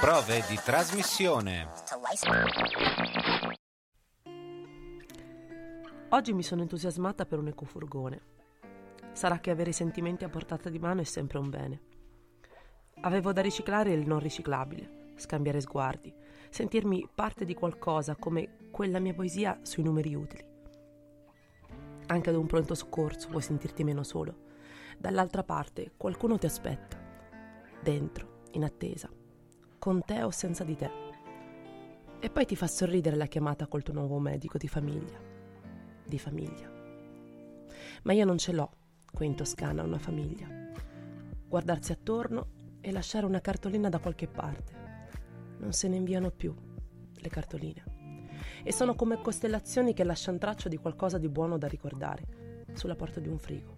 Prove di trasmissione. Oggi mi sono entusiasmata per un ecofurgone. Sarà che avere i sentimenti a portata di mano è sempre un bene. Avevo da riciclare il non riciclabile, scambiare sguardi, sentirmi parte di qualcosa come quella mia poesia sui numeri utili. Anche ad un pronto soccorso puoi sentirti meno solo. Dall'altra parte qualcuno ti aspetta, dentro, in attesa, con te o senza di te. E poi ti fa sorridere la chiamata col tuo nuovo medico di famiglia. Di famiglia. Ma io non ce l'ho, qui in Toscana, una famiglia. Guardarsi attorno e lasciare una cartolina da qualche parte. Non se ne inviano più le cartoline. E sono come costellazioni che lasciano traccia di qualcosa di buono da ricordare sulla porta di un frigo.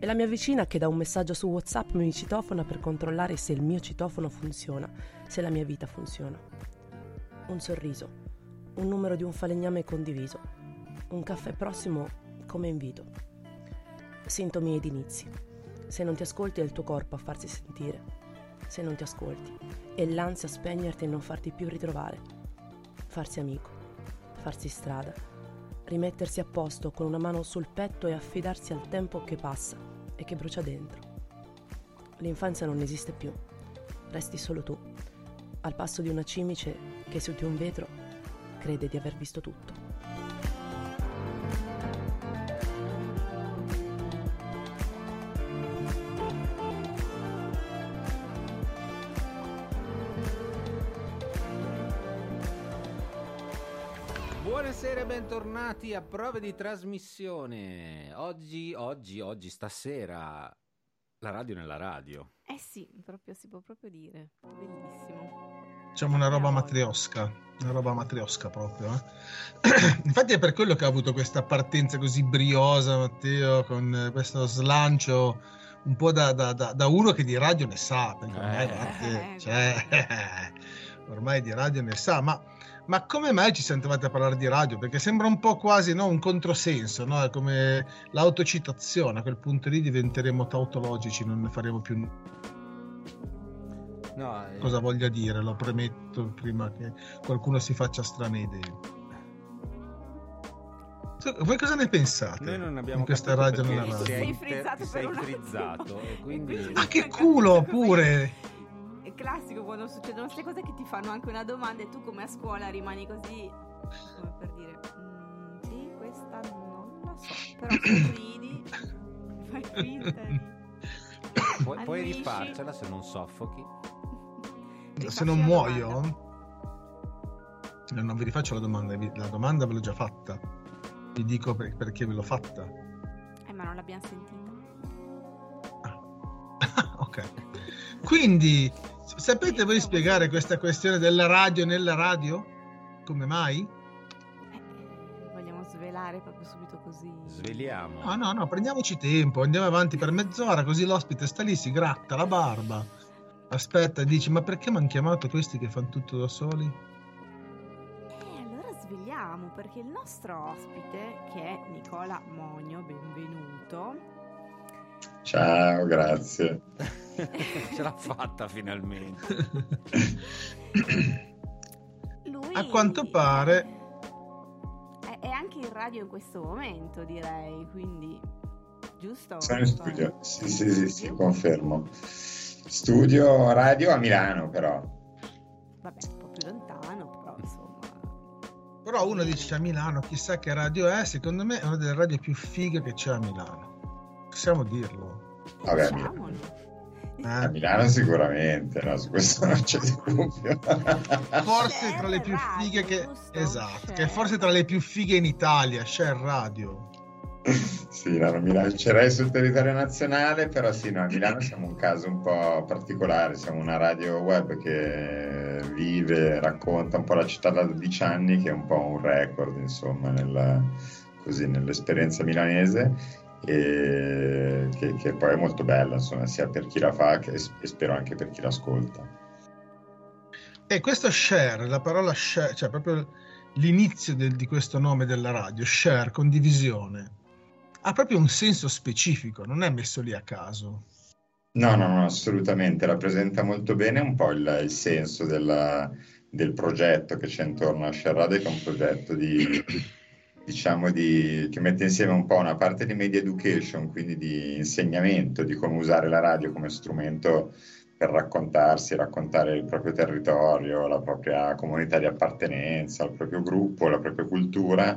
E la mia vicina che da un messaggio su WhatsApp mi citofona per controllare se il mio citofono funziona, se la mia vita funziona. Un sorriso, un numero di un falegname condiviso, un caffè prossimo come invito. Sintomi ed inizi. Se non ti ascolti è il tuo corpo a farsi sentire. Se non ti ascolti è l'ansia a spegnerti e non farti più ritrovare. Farsi amico, farsi strada, rimettersi a posto con una mano sul petto e affidarsi al tempo che passa e che brucia dentro. L'infanzia non esiste più, resti solo tu, al passo di una cimice che su di un vetro crede di aver visto tutto. Bentornati a prove di trasmissione. Oggi, oggi, oggi, stasera, la radio nella radio. Eh sì, proprio, si può proprio dire. Bellissimo. Diciamo una roba matriosca, una roba matriosca proprio. Eh? Infatti è per quello che ha avuto questa partenza così briosa, Matteo, con questo slancio un po' da, da, da, da uno che di radio ne sa, perché ormai, Eh. guardate, cioè, ormai di radio ne sa, ma ma come mai ci siamo trovati a parlare di radio? Perché sembra un po' quasi no, un controsenso, no? È come l'autocitazione, a quel punto lì diventeremo tautologici, non ne faremo più No, eh, cosa voglia dire, lo premetto prima che qualcuno si faccia strane idee. Voi cosa ne pensate? Noi non abbiamo in questa radio radio? sei, Sei frizzato sei frizzato e quindi... Ah, che culo pure! Classico quando succedono queste cose che ti fanno anche una domanda e tu come a scuola rimani così come per dire "Mm, sì, questa non la so, però sorridi, fai finta di... Puoi, puoi rifarcela se non soffochi. Se non muoio, domanda. no, non vi rifaccio la domanda, la domanda ve l'ho già fatta. Vi dico per- perché ve l'ho fatta. Eh, ma non l'abbiamo sentita. ok. Quindi, sapete voi spiegare questa questione della radio nella radio? Come mai? Eh, eh, vogliamo svelare proprio subito così. Sveliamo. No, no, no, prendiamoci tempo, andiamo avanti per mezz'ora, così l'ospite sta lì, si gratta la barba, aspetta e dici, ma perché mi hanno chiamato questi che fanno tutto da soli? E allora svegliamo perché il nostro ospite, che è Nicola Monio, benvenuto. Ciao, grazie. Ce l'ha fatta finalmente. Lui A quanto pare- è, è anche in radio in questo momento, direi, quindi giusto? Sono in studio. Sì, sì, sì, sì, confermo. Studio radio a Milano, però. Vabbè, un po' più lontano, però insomma. Però uno dice a Milano, chissà che radio è, secondo me è una delle radio più fighe che c'è a Milano. Possiamo dirlo. Vabbè, a Milano. Diciamolo. A? Milano sicuramente, no, su questo non c'è dubbio. Forse tra le più fighe che... Esatto, che forse tra le più fighe in Italia, Share Radio. Sì, no, non mi lancerei sul territorio nazionale, però sì, no, a Milano siamo un caso un po' particolare, siamo una radio web che vive, racconta un po' la città da 12 anni, che è un po' un record, insomma, nella- così, nell'esperienza milanese, e che, che poi è molto bella, insomma, sia per chi la fa che, e spero anche per chi l'ascolta. E questo share, la parola share, cioè proprio l'inizio del- di questo nome della radio, share, condivisione, ha proprio un senso specifico, non è messo lì a caso. No, no, no, assolutamente, rappresenta molto bene un po' il, il senso della, del progetto che c'è intorno a Sharade, che è un progetto di, diciamo di, che mette insieme un po' una parte di media education, quindi di insegnamento di come usare la radio come strumento per raccontarsi, raccontare il proprio territorio, la propria comunità di appartenenza, il proprio gruppo, la propria cultura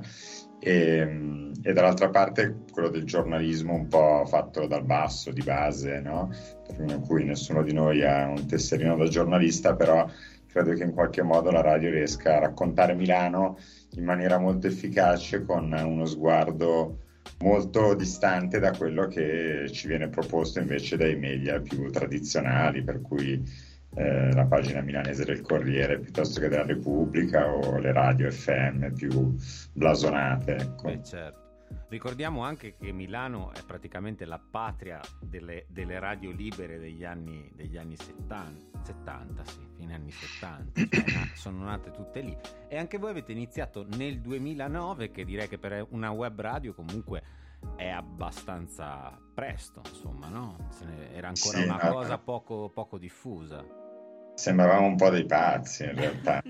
e, e, dall'altra parte quello del giornalismo un po' fatto dal basso, di base, no? in cui nessuno di noi ha un tesserino da giornalista, però credo che in qualche modo la radio riesca a raccontare Milano in maniera molto efficace con uno sguardo molto distante da quello che ci viene proposto invece dai media più tradizionali, per cui eh, la pagina milanese del Corriere piuttosto che della Repubblica o le radio FM più blasonate. Ecco. Beh, certo. Ricordiamo anche che Milano è praticamente la patria delle, delle radio libere degli anni, degli anni 70, 70, sì, fine anni 70, cioè, sono nate tutte lì. E anche voi avete iniziato nel 2009, che direi che per una web radio comunque è abbastanza presto, insomma, no? Era ancora sì, una cosa poco, poco diffusa. Sembravamo un po' dei pazzi in realtà.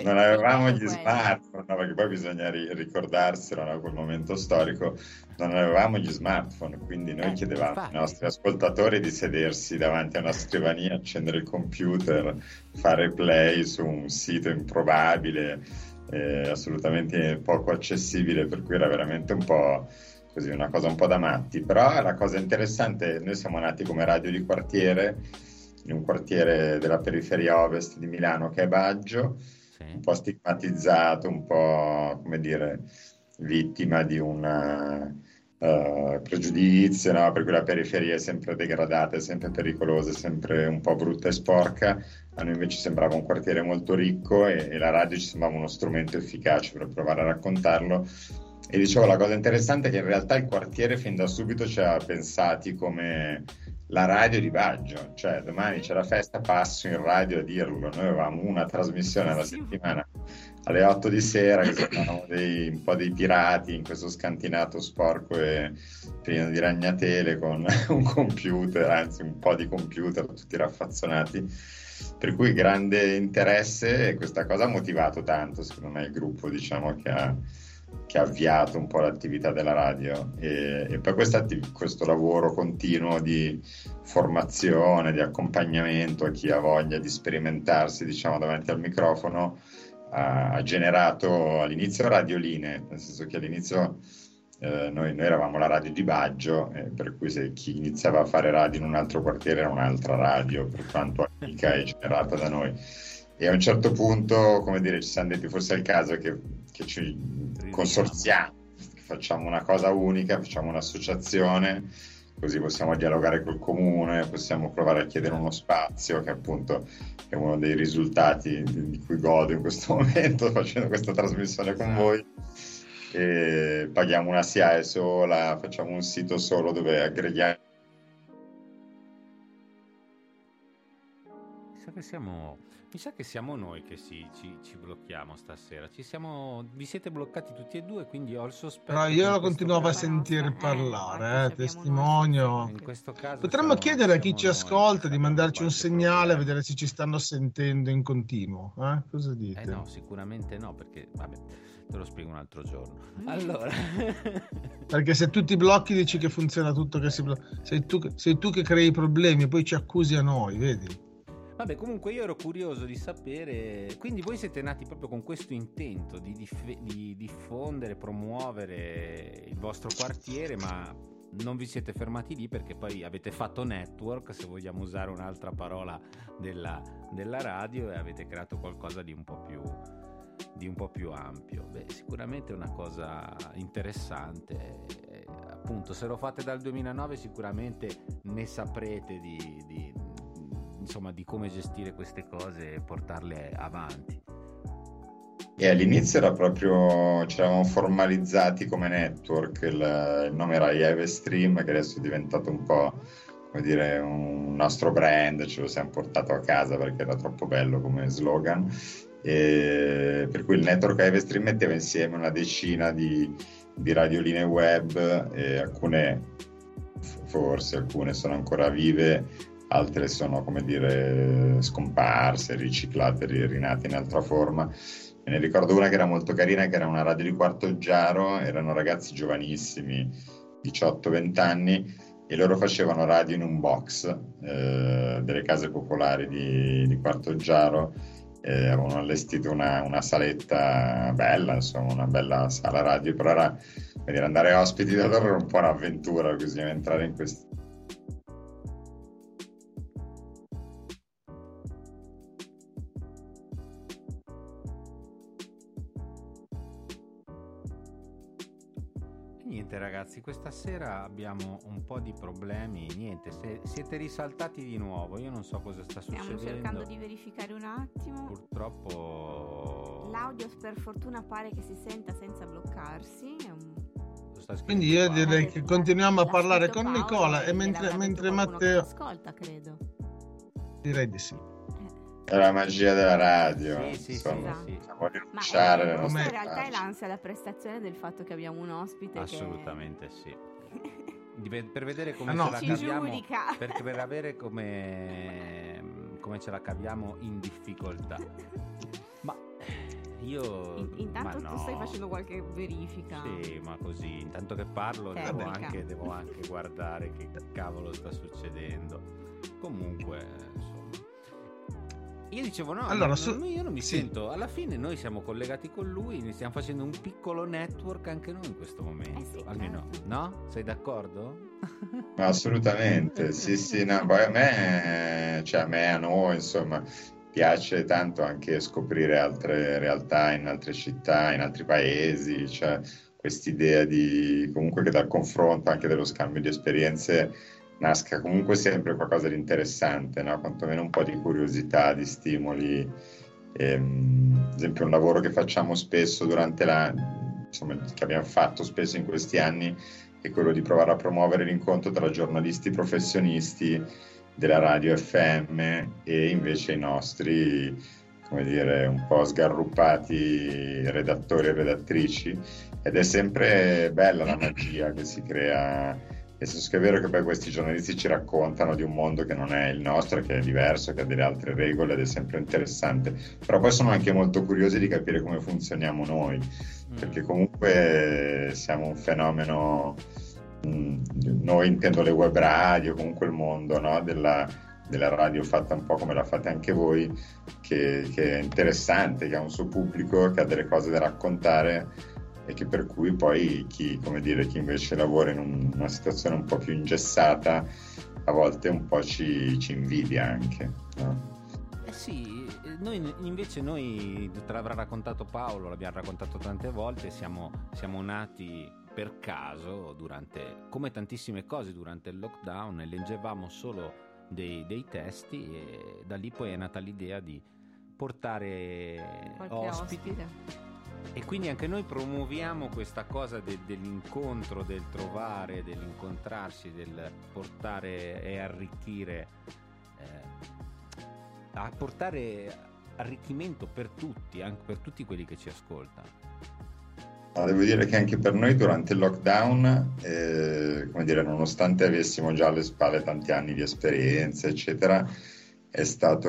Non avevamo gli smartphone, no, perché poi bisogna ri- ricordarselo, no, quel momento storico, non avevamo gli smartphone, quindi noi eh, chiedevamo infatti. ai nostri ascoltatori di sedersi davanti a una scrivania, accendere il computer, fare play su un sito improbabile, eh, assolutamente poco accessibile, per cui era veramente un po' così, una cosa un po' da matti. Però la cosa interessante, noi siamo nati come radio di quartiere, in un quartiere della periferia ovest di Milano che è Baggio, sì. un po' stigmatizzato, un po' come dire vittima di un uh, pregiudizio, no? per cui la periferia è sempre degradata, è sempre pericolosa, è sempre un po' brutta e sporca. A noi invece sembrava un quartiere molto ricco e, e la radio ci sembrava uno strumento efficace per provare a raccontarlo. E dicevo, la cosa interessante è che in realtà il quartiere fin da subito ci ha pensati come la radio di Baggio, cioè domani c'è la festa, passo in radio a dirlo. Noi avevamo una trasmissione alla settimana alle 8 di sera che sembravamo dei, un po' dei pirati in questo scantinato sporco e pieno di ragnatele con un computer, anzi un po' di computer tutti raffazzonati. Per cui grande interesse e questa cosa ha motivato tanto, secondo me, il gruppo diciamo, che ha che ha avviato un po' l'attività della radio e, e poi questo lavoro continuo di formazione, di accompagnamento a chi ha voglia di sperimentarsi diciamo davanti al microfono ha, ha generato all'inizio radioline, nel senso che all'inizio eh, noi, noi, eravamo la radio di Baggio, eh, per cui se chi iniziava a fare radio in un altro quartiere era un'altra radio, per quanto amica e generata da noi. E a un certo punto, come dire, ci siamo detti forse è il caso che che ci consorziamo, facciamo una cosa unica, facciamo un'associazione, così possiamo dialogare col comune, possiamo provare a chiedere uno spazio, che appunto è uno dei risultati di cui godo in questo momento facendo questa trasmissione con voi. E paghiamo una SIAE sola, facciamo un sito solo dove aggreghiamo. Che siamo mi sa che siamo noi che si, ci, ci, blocchiamo stasera. Ci siamo, vi siete bloccati tutti e due, quindi ho il sospetto. Però io lo continuavo a sentire eh, parlare, eh, testimonio. In questo caso Potremmo siamo, chiedere a chi ci ascolta di mandarci un segnale, a vedere se ci stanno sentendo in continuo. Eh? Cosa dite? Eh no, sicuramente no, perché vabbè, te lo spiego un altro giorno. Allora, perché se tu ti blocchi dici che funziona tutto, che si blocca. Sei tu, sei tu che crei i problemi e poi ci accusi a noi, vedi? Vabbè, comunque io ero curioso di sapere, quindi voi siete nati proprio con questo intento di, dif- di diffondere, promuovere il vostro quartiere, ma non vi siete fermati lì perché poi avete fatto network, se vogliamo usare un'altra parola della, della radio, e avete creato qualcosa di un po' più, un po' più ampio. Beh, sicuramente è una cosa interessante. appunto, se lo fate dal 2009 sicuramente ne saprete di, di insomma, di come gestire queste cose e portarle avanti. E all'inizio era proprio, ci eravamo formalizzati come network, il, il nome era Ieve Stream che adesso è diventato un po' come dire un nostro brand, ce lo siamo portato a casa perché era troppo bello come slogan. E per cui il network Ive Stream metteva insieme una decina di, di radioline web alcune forse alcune sono ancora vive, altre sono, come dire, scomparse, riciclate, rinate in altra forma. Me ne ricordo una che era molto carina, che era una radio di Quarto Giaro, erano ragazzi giovanissimi, 18-20 anni, e loro facevano radio in un box eh, delle case popolari di, di Quarto Giaro eh, avevano allestito una, una, saletta bella, insomma, una bella sala radio, però era, vedere, andare ospiti da loro era un po' un'avventura, così entrare in questo Niente ragazzi, questa sera abbiamo un po' di problemi, niente, se siete risaltati di nuovo, io non so cosa sta Stiamo succedendo. Stiamo cercando di verificare un attimo. Purtroppo... L'audio per fortuna pare che si senta senza bloccarsi. Un... Quindi io direi che continuiamo a parlare con Nicola e mentre, mentre Matteo... Ascolta, credo. Direi di sì. È la magia della radio. Sì, sì, Insomma, sì, Possiamo rinunciare alle nostre in realtà è l'ansia la prestazione del fatto che abbiamo un ospite Assolutamente che... sì. per vedere come ah, no. ce la caviamo giudica. per, per avere come, come ce la caviamo in difficoltà. Ma io in, intanto ma tu no. stai facendo qualche verifica. Sì, ma così, intanto che parlo devo anche, devo anche guardare che cavolo sta succedendo. Comunque. Io dicevo no, Allora, no, su- no, io non mi sì. sento, alla fine noi siamo collegati con lui, ne stiamo facendo un piccolo network anche noi in questo momento, Eh sì, almeno, certo. no? Sei d'accordo? Assolutamente, sì, sì, no, poi a me, cioè a me, a noi, insomma, piace tanto anche scoprire altre realtà in altre città, in altri paesi, cioè quest'idea di comunque che dal confronto, anche dello scambio di esperienze, nasca comunque sempre qualcosa di interessante, no? Quantomeno un po' di curiosità, di stimoli. Ehm, ad esempio, un lavoro che facciamo spesso durante la, insomma, che abbiamo fatto spesso in questi anni è quello di provare a promuovere l'incontro tra giornalisti professionisti della radio FM e invece i nostri, come dire, un po' sgarruppati redattori e redattrici ed è sempre bella la magia che si crea nel senso che è vero che poi questi giornalisti ci raccontano di un mondo che non è il nostro, che è diverso, che ha delle altre regole ed è sempre interessante, però poi sono anche molto curiosi di capire come funzioniamo noi, perché comunque siamo un fenomeno, mh, noi intendo le web radio, comunque il mondo no, della, della radio fatta un po' come la fate anche voi, che, che è interessante, che ha un suo pubblico, che ha delle cose da raccontare e che per cui poi chi, come dire, chi invece lavora in un- una situazione un po' più ingessata a volte un po' ci, ci invidia anche. no? Eh sì, noi invece noi, te l'avrà raccontato Paolo, l'abbiamo raccontato tante volte, siamo, siamo nati per caso durante, come tantissime cose durante il lockdown, e leggevamo solo dei, dei testi e da lì poi è nata l'idea di portare Qualche ospiti ospite. E quindi anche noi promuoviamo questa cosa de- dell'incontro, del trovare, dell'incontrarsi, del portare e arricchire, eh, a portare arricchimento per tutti, anche per tutti quelli che ci ascoltano. Devo dire che anche per noi durante il lockdown, eh, come dire, nonostante avessimo già alle spalle tanti anni di esperienza, eccetera, è stato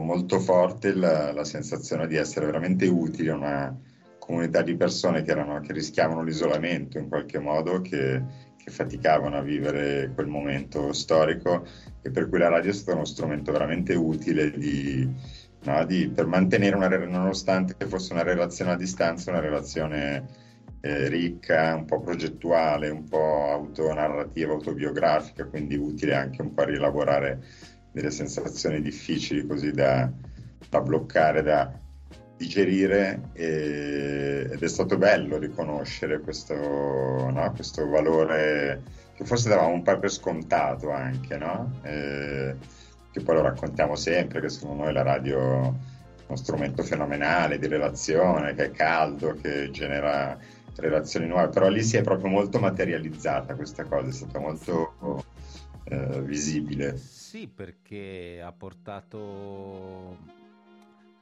molto forte la, la sensazione di essere veramente utili a una comunità di persone che, erano, che rischiavano l'isolamento in qualche modo, che, che faticavano a vivere quel momento storico e per cui la radio è stato uno strumento veramente utile di, no, di- per mantenere una nonostante fosse una relazione a distanza, una relazione eh, ricca, un po' progettuale, un po' autonarrativa, autobiografica, quindi utile anche un po' a rielaborare delle sensazioni difficili così da, da bloccare, da digerire e- ed è stato bello riconoscere questo, no, questo valore che forse davamo un po' per scontato anche, no? Eh, che poi lo raccontiamo sempre, che secondo noi la radio è uno strumento fenomenale di relazione, che è caldo, che genera relazioni nuove, però lì si è proprio molto materializzata questa cosa, è stata molto eh, visibile. Sì, perché ha portato,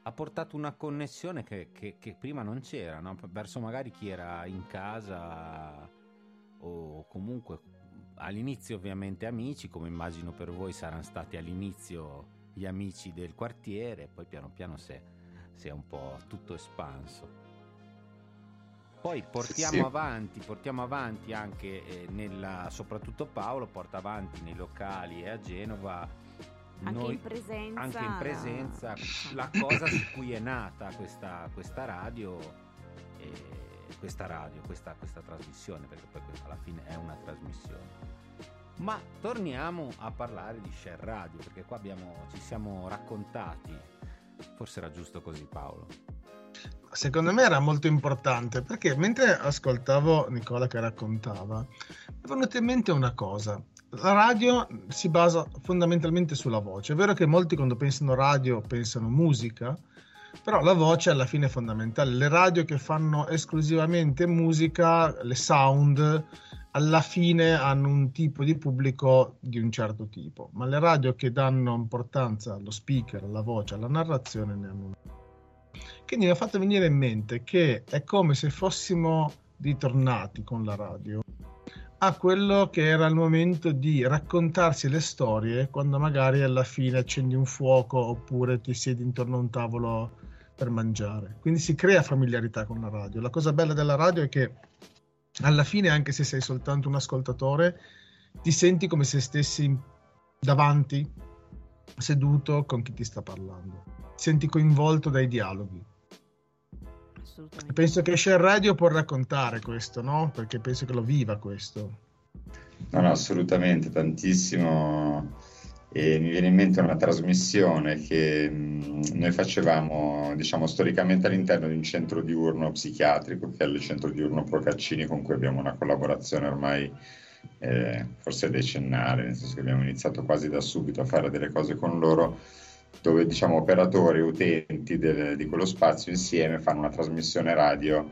ha portato una connessione che, che- che prima non c'era, no? verso magari chi era in casa o comunque all'inizio ovviamente amici, come immagino per voi saranno stati all'inizio gli amici del quartiere, poi piano piano si è, si è un po' tutto espanso. Poi portiamo sì. avanti, portiamo avanti anche eh, nella, soprattutto Paolo porta avanti nei locali e a Genova anche noi, in presenza, anche in presenza la cosa su cui è nata questa, questa radio, eh, questa radio, questa, questa trasmissione, perché poi alla fine è una trasmissione. Ma torniamo a parlare di share radio, perché qua abbiamo, ci siamo raccontati, forse era giusto così Paolo. Secondo me era molto importante perché mentre ascoltavo Nicola che raccontava, mi è venuta in mente una cosa. La radio si basa fondamentalmente sulla voce. È vero che molti quando pensano radio pensano musica, però la voce alla fine è fondamentale. Le radio che fanno esclusivamente musica, le sound, alla fine hanno un tipo di pubblico di un certo tipo, ma le radio che danno importanza allo speaker, alla voce, alla narrazione ne hanno una. Quindi mi ha fatto venire in mente che è come se fossimo ritornati con la radio a quello che era il momento di raccontarsi le storie quando magari alla fine accendi un fuoco oppure ti siedi intorno a un tavolo per mangiare. Quindi si crea familiarità con la radio. La cosa bella della radio è che alla fine, anche se sei soltanto un ascoltatore, ti senti come se stessi davanti, seduto con chi ti sta parlando. Ti senti coinvolto dai dialoghi. Penso che Share Radio può raccontare questo, no? Perché penso che lo viva questo. No, no, assolutamente, tantissimo e mi viene in mente una trasmissione che mh, noi facevamo, diciamo, storicamente all'interno di un centro diurno psichiatrico, che è il centro diurno Procaccini, con cui abbiamo una collaborazione ormai eh, forse decennale, nel senso che abbiamo iniziato quasi da subito a fare delle cose con loro, dove diciamo operatori e utenti del, di quello spazio insieme fanno una trasmissione radio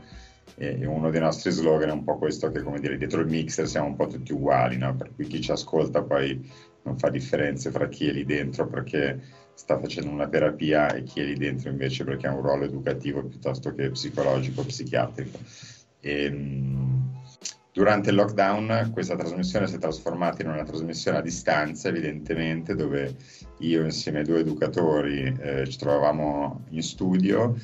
e uno dei nostri slogan è un po' questo che come dire dietro il mixer siamo un po' tutti uguali no? per cui chi ci ascolta poi non fa differenze fra chi è lì dentro perché sta facendo una terapia e chi è lì dentro invece perché ha un ruolo educativo piuttosto che psicologico, psichiatrico. E, ehm, durante il lockdown questa trasmissione si è trasformata in una trasmissione a distanza, evidentemente, dove io insieme ai due educatori eh, ci trovavamo in studio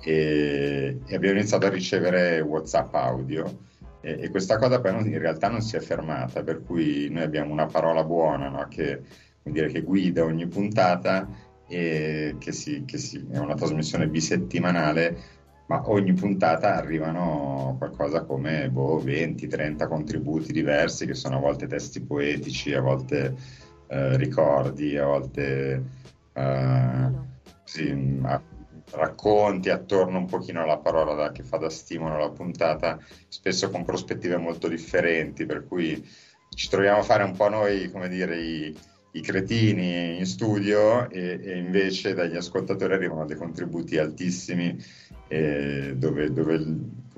e, e abbiamo iniziato a ricevere WhatsApp audio e, e, questa cosa poi in realtà non si è fermata, per cui noi abbiamo una parola buona no? che, dire, che, guida ogni puntata e che, si, che si, è una trasmissione bisettimanale, ma ogni puntata arrivano qualcosa come boh, 20-30 contributi diversi che sono a volte testi poetici, a volte eh, ricordi, a volte... Eh, sì, a, racconti attorno un pochino alla parola da, che fa da stimolo alla puntata, spesso con prospettive molto differenti, per cui ci troviamo a fare un po' noi, come dire, i, i cretini in studio e, e, invece dagli ascoltatori arrivano dei contributi altissimi eh, dove, dove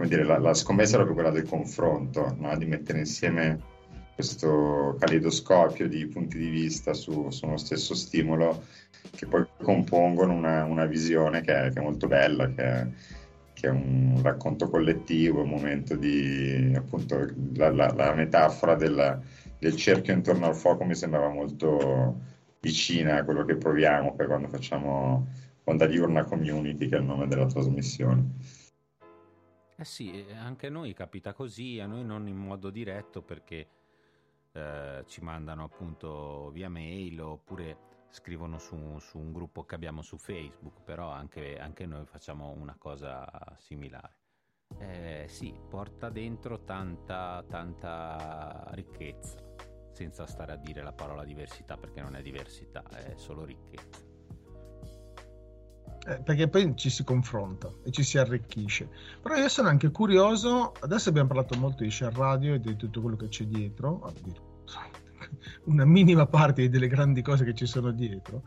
dire, la, la, scommessa è proprio quella del confronto, no? di mettere insieme questo caleidoscopio di punti di vista su, su uno stesso stimolo che poi compongono una, una visione che è, che è, molto bella, che è, che è, un racconto collettivo, un momento di appunto la, la, la metafora della, del cerchio intorno al fuoco mi sembrava molto vicina a quello che proviamo poi quando facciamo Onda Diurna Community, che è il nome della trasmissione. Eh sì, anche a noi capita così, a noi non in modo diretto perché eh, ci mandano appunto via mail oppure scrivono su, su, un gruppo che abbiamo su Facebook, però anche, anche noi facciamo una cosa similare. Eh, sì, porta dentro tanta, tanta ricchezza, senza stare a dire la parola diversità perché non è diversità, è solo ricchezza. Eh, perché poi ci si confronta e ci si arricchisce. Però io sono anche curioso, adesso abbiamo parlato molto di share radio e di tutto quello che c'è dietro, una minima parte delle grandi cose che ci sono dietro.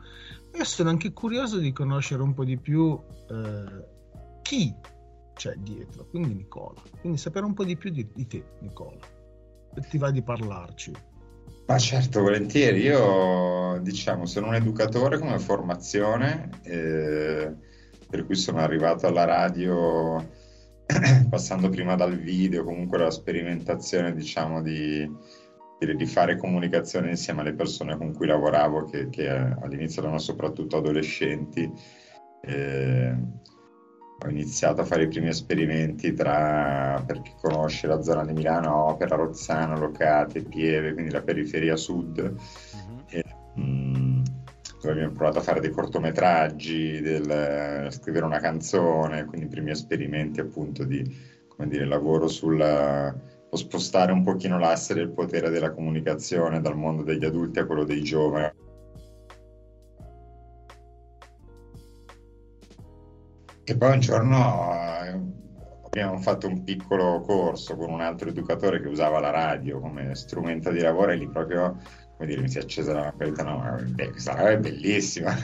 Io sono anche curioso di conoscere un po' di più eh, chi c'è dietro, quindi Nicola. Quindi sapere un po' di più di, di te, Nicola. Ti va di parlarci. Ma certo, volentieri. Io, diciamo, sono un educatore come formazione, eh, per cui sono arrivato alla radio passando prima dal video, comunque la sperimentazione, diciamo, di di fare comunicazione insieme alle persone con cui lavoravo, che, che all'inizio erano soprattutto adolescenti. Eh, ho iniziato a fare i primi esperimenti tra, per chi conosce la zona di Milano, Opera, Rozzano, Locate, Pieve, quindi la periferia sud, uh-huh. e, mh, dove abbiamo provato a fare dei cortometraggi, del, scrivere una canzone, quindi i primi esperimenti appunto di come dire, lavoro sul spostare un pochino l'asse del potere della comunicazione dal mondo degli adulti a quello dei giovani E poi un giorno eh, abbiamo fatto un piccolo corso con un altro educatore che usava la radio come strumento di lavoro e lì proprio come dire, mi si è accesa la lampadetta, no, questa radio è bellissima,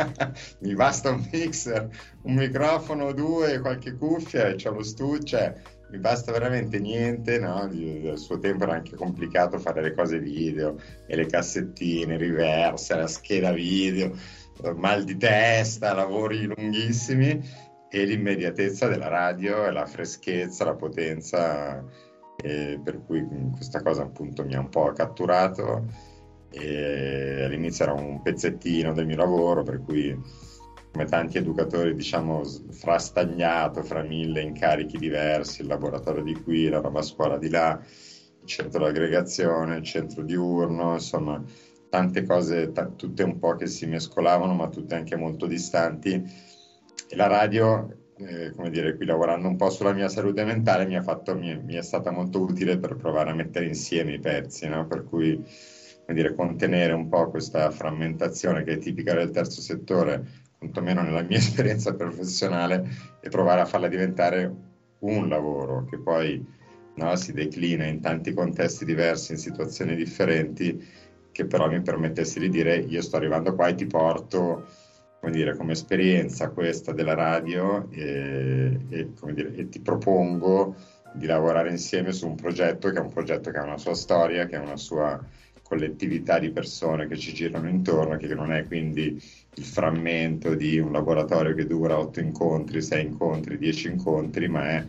mi basta un mixer, un microfono, due, qualche cuffia e c'ho lo studio, cioè mi basta veramente niente, no? Al suo tempo era anche complicato fare le cose video e le cassettine, riverse, la scheda video mal di testa, lavori lunghissimi e l'immediatezza della radio e la freschezza, la potenza, per cui questa cosa appunto mi ha un po' catturato e all'inizio era un pezzettino del mio lavoro per cui come tanti educatori diciamo frastagnato fra mille incarichi diversi, il laboratorio di qui, la roba scuola di là, il centro d'aggregazione, il centro diurno, insomma tante cose, t- tutte un po' che si mescolavano, ma tutte anche molto distanti. E la radio, eh, come dire, qui lavorando un po' sulla mia salute mentale, mi, fatto, mi, mi è stata molto utile per provare a mettere insieme i pezzi, no? per cui come dire, contenere un po' questa frammentazione che è tipica del terzo settore, quantomeno nella mia esperienza professionale, e provare a farla diventare un lavoro che poi no, si declina in tanti contesti diversi, in situazioni differenti che però mi permettesse di dire io sto arrivando qua e ti porto come, dire, come esperienza questa della radio e, e, dire, e, ti propongo di lavorare insieme su un progetto che è un progetto che ha una sua storia, che ha una sua collettività di persone che ci girano intorno, che non è quindi il frammento di un laboratorio che dura otto incontri, sei incontri, dieci incontri, ma è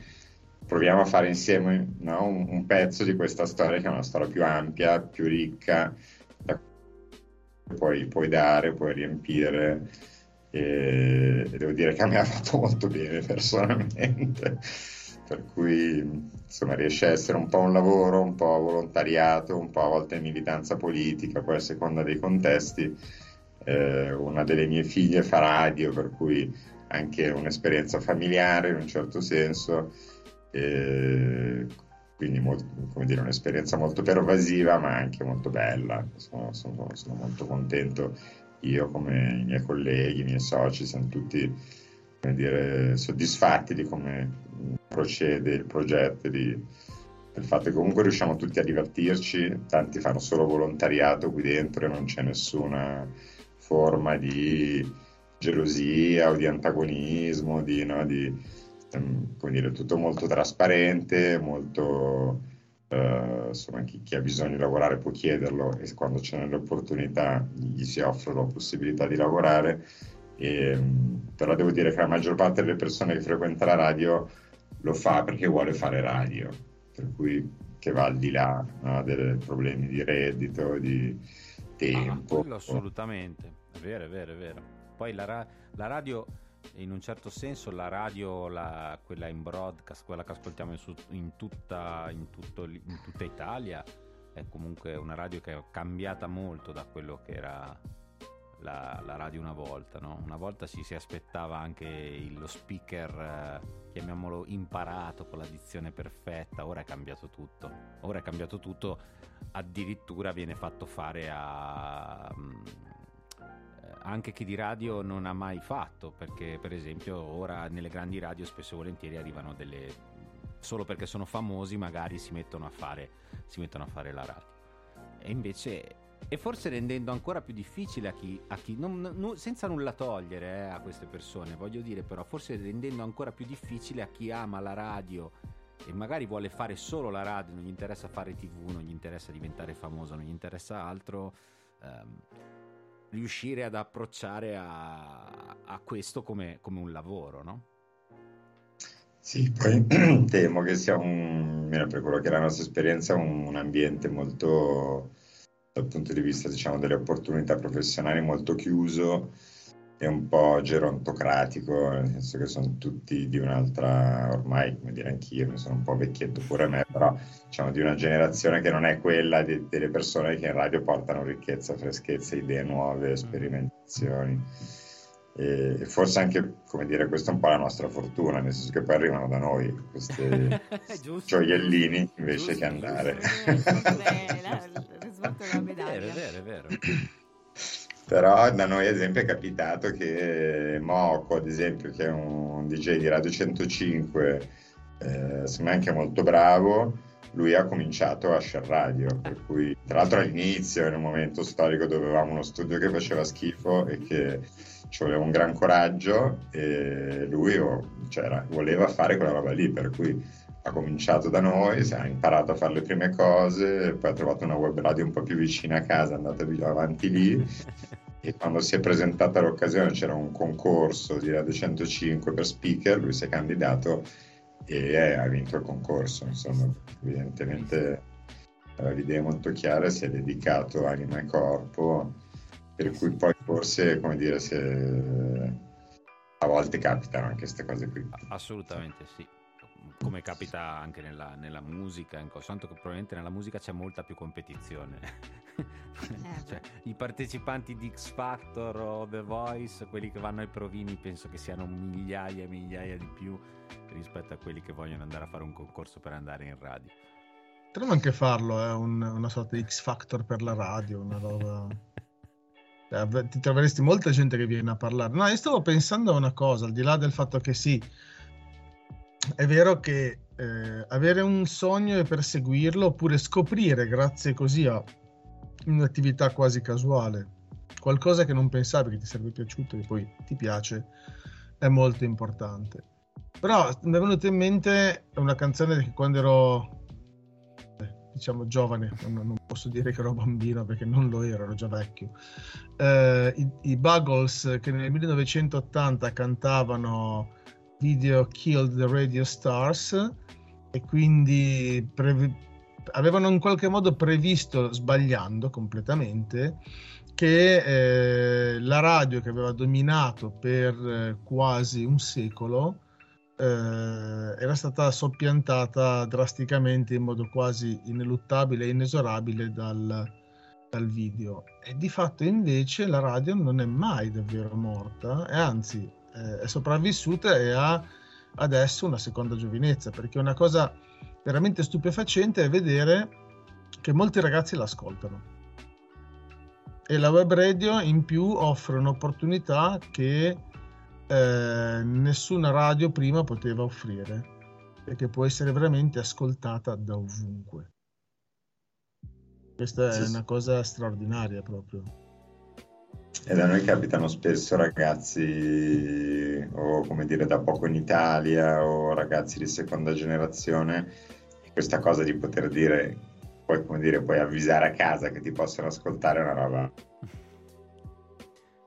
proviamo a fare insieme no, un, un, pezzo di questa storia che è una storia più ampia, più ricca, puoi, puoi dare, puoi riempire e, devo dire che a me ha fatto molto bene personalmente. Per cui insomma riesce a essere un po' un lavoro, un po' volontariato, un po' a volte militanza politica, poi a seconda dei contesti eh, una delle mie figlie fa radio per cui anche un'esperienza familiare in un certo senso eh, quindi molto, dire, un'esperienza molto pervasiva ma anche molto bella, sono, sono, sono, molto contento. Io come i miei colleghi, i miei soci, siamo tutti dire, soddisfatti di come procede il progetto, di, del fatto che comunque riusciamo tutti a divertirci, tanti fanno solo volontariato qui dentro e non c'è nessuna forma di gelosia o di antagonismo, di, no, di come dire, tutto molto trasparente, molto, eh, insomma, chi, chi, ha bisogno di lavorare può chiederlo e quando c'è l'opportunità gli si offre la possibilità di lavorare. E, ehm, però devo dire che la maggior parte delle persone che frequenta la radio lo fa perché vuole fare radio, per cui che va al di là no, dei problemi di reddito, di tempo. Ah, assolutamente, è vero, è vero, è vero. Poi la, ra- la radio in un certo senso la radio, la, quella in broadcast, quella che ascoltiamo in, in, tutta, in, tutto, in, tutta, Italia, è comunque una radio che è cambiata molto da quello che era la, la radio una volta. No? Una volta ci si aspettava anche lo speaker, eh, chiamiamolo imparato, con la dizione perfetta, ora è cambiato tutto. Ora è cambiato tutto, addirittura viene fatto fare a... Um, anche chi di radio non ha mai fatto, perché per esempio ora nelle grandi radio spesso e volentieri arrivano delle... solo perché sono famosi magari si mettono a fare, mettono a fare la radio. E invece e forse rendendo ancora più difficile a chi, a chi non, non, senza nulla togliere eh, a queste persone, voglio dire però, forse rendendo ancora più difficile a chi ama la radio e magari vuole fare solo la radio, non gli interessa fare tv, non gli interessa diventare famoso, non gli interessa altro. Ehm, riuscire ad approcciare a, a questo come, come, un lavoro, no? Sì, poi temo che sia un, per quello che è la nostra esperienza, un, un ambiente molto, dal punto di vista diciamo, delle opportunità professionali, molto chiuso e un po' gerontocratico, nel senso che sono tutti di un'altra, ormai come dire anch'io, mi sono un po' vecchietto pure me, però diciamo di una generazione che non è quella di, delle persone che in radio portano ricchezza, freschezza, idee nuove, sperimentazioni. E forse anche, come dire, questa è un po' la nostra fortuna, nel senso che poi arrivano da noi questi gioiellini invece giusto, che andare. Giusto. Beh, la, la, Vero, vero, vero. Però da noi, ad esempio, è capitato che Moco, ad esempio, che è un DJ di Radio 105, eh, sembra anche molto bravo, lui ha cominciato a share radio, per cui tra l'altro all'inizio, in un momento storico dove avevamo uno studio che faceva schifo e che ci voleva un gran coraggio e lui oh, cioè, voleva fare quella roba lì, per cui ha cominciato da noi, ha imparato a fare le prime cose, poi ha trovato una web radio un po' più vicina a casa, è andata avanti lì e quando si è presentata l'occasione c'era un concorso di Radio 105 per speaker, lui si è candidato e ha vinto il concorso, insomma, evidentemente aveva l'idea molto chiara, si è dedicato anima e corpo, per cui poi forse, come dire, se... a volte capitano anche queste cose qui. Assolutamente sì come capita anche nella, nella musica, soltanto che probabilmente nella musica c'è molta più competizione. Eh, cioè, I partecipanti di X Factor o The Voice, quelli che vanno ai provini, penso che siano migliaia e migliaia di più rispetto a quelli che vogliono andare a fare un concorso per andare in radio. Potremmo anche farlo, è eh? un, una sorta di X Factor per la radio, una roba... Cioè, ti troveresti molta gente che viene a parlare. No, io stavo pensando a una cosa, al di là del fatto che sì, è vero che eh, avere un sogno e perseguirlo oppure scoprire grazie così a un'attività quasi casuale qualcosa che non pensavi che ti sarebbe piaciuto e poi ti piace è molto importante. Però mi è venuta in mente una canzone che quando ero eh, diciamo giovane non, posso dire che ero bambino perché non lo ero, ero già vecchio. Eh, i, i Buggles che nel 1980 cantavano video Killed the Radio Stars e quindi pre- avevano in qualche modo previsto, sbagliando completamente, che eh, la radio che aveva dominato per eh, quasi un secolo eh, era stata soppiantata drasticamente in modo quasi ineluttabile e inesorabile dal, dal video. E di fatto invece la radio non è mai davvero morta, e anzi eh, è sopravvissuta e ha adesso una seconda giovinezza, perché una cosa veramente stupefacente è vedere che molti ragazzi l'ascoltano. E la web radio in più offre un'opportunità che eh, nessuna radio prima poteva offrire, perché può essere veramente ascoltata da ovunque. Questa è una cosa straordinaria proprio. E da noi capitano spesso ragazzi, o come dire, da poco in Italia, o ragazzi di seconda generazione, questa cosa di poter dire, poi come dire, puoi avvisare a casa che ti possono ascoltare è una roba.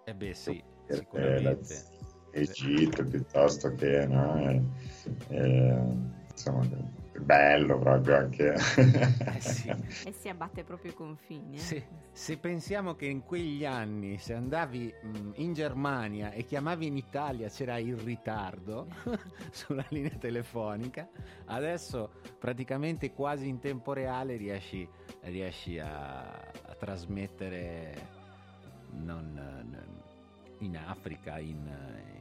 Eh beh sì, sicuramente. Egitto piuttosto che, no? E, e, insomma, bello proprio anche. Eh sì. e si abbatte proprio i confini. Eh? Se, se, pensiamo che in quegli anni se andavi in Germania e chiamavi in Italia c'era il ritardo sulla linea telefonica, adesso praticamente quasi in tempo reale riesci, riesci a, a trasmettere non, non in Africa, in,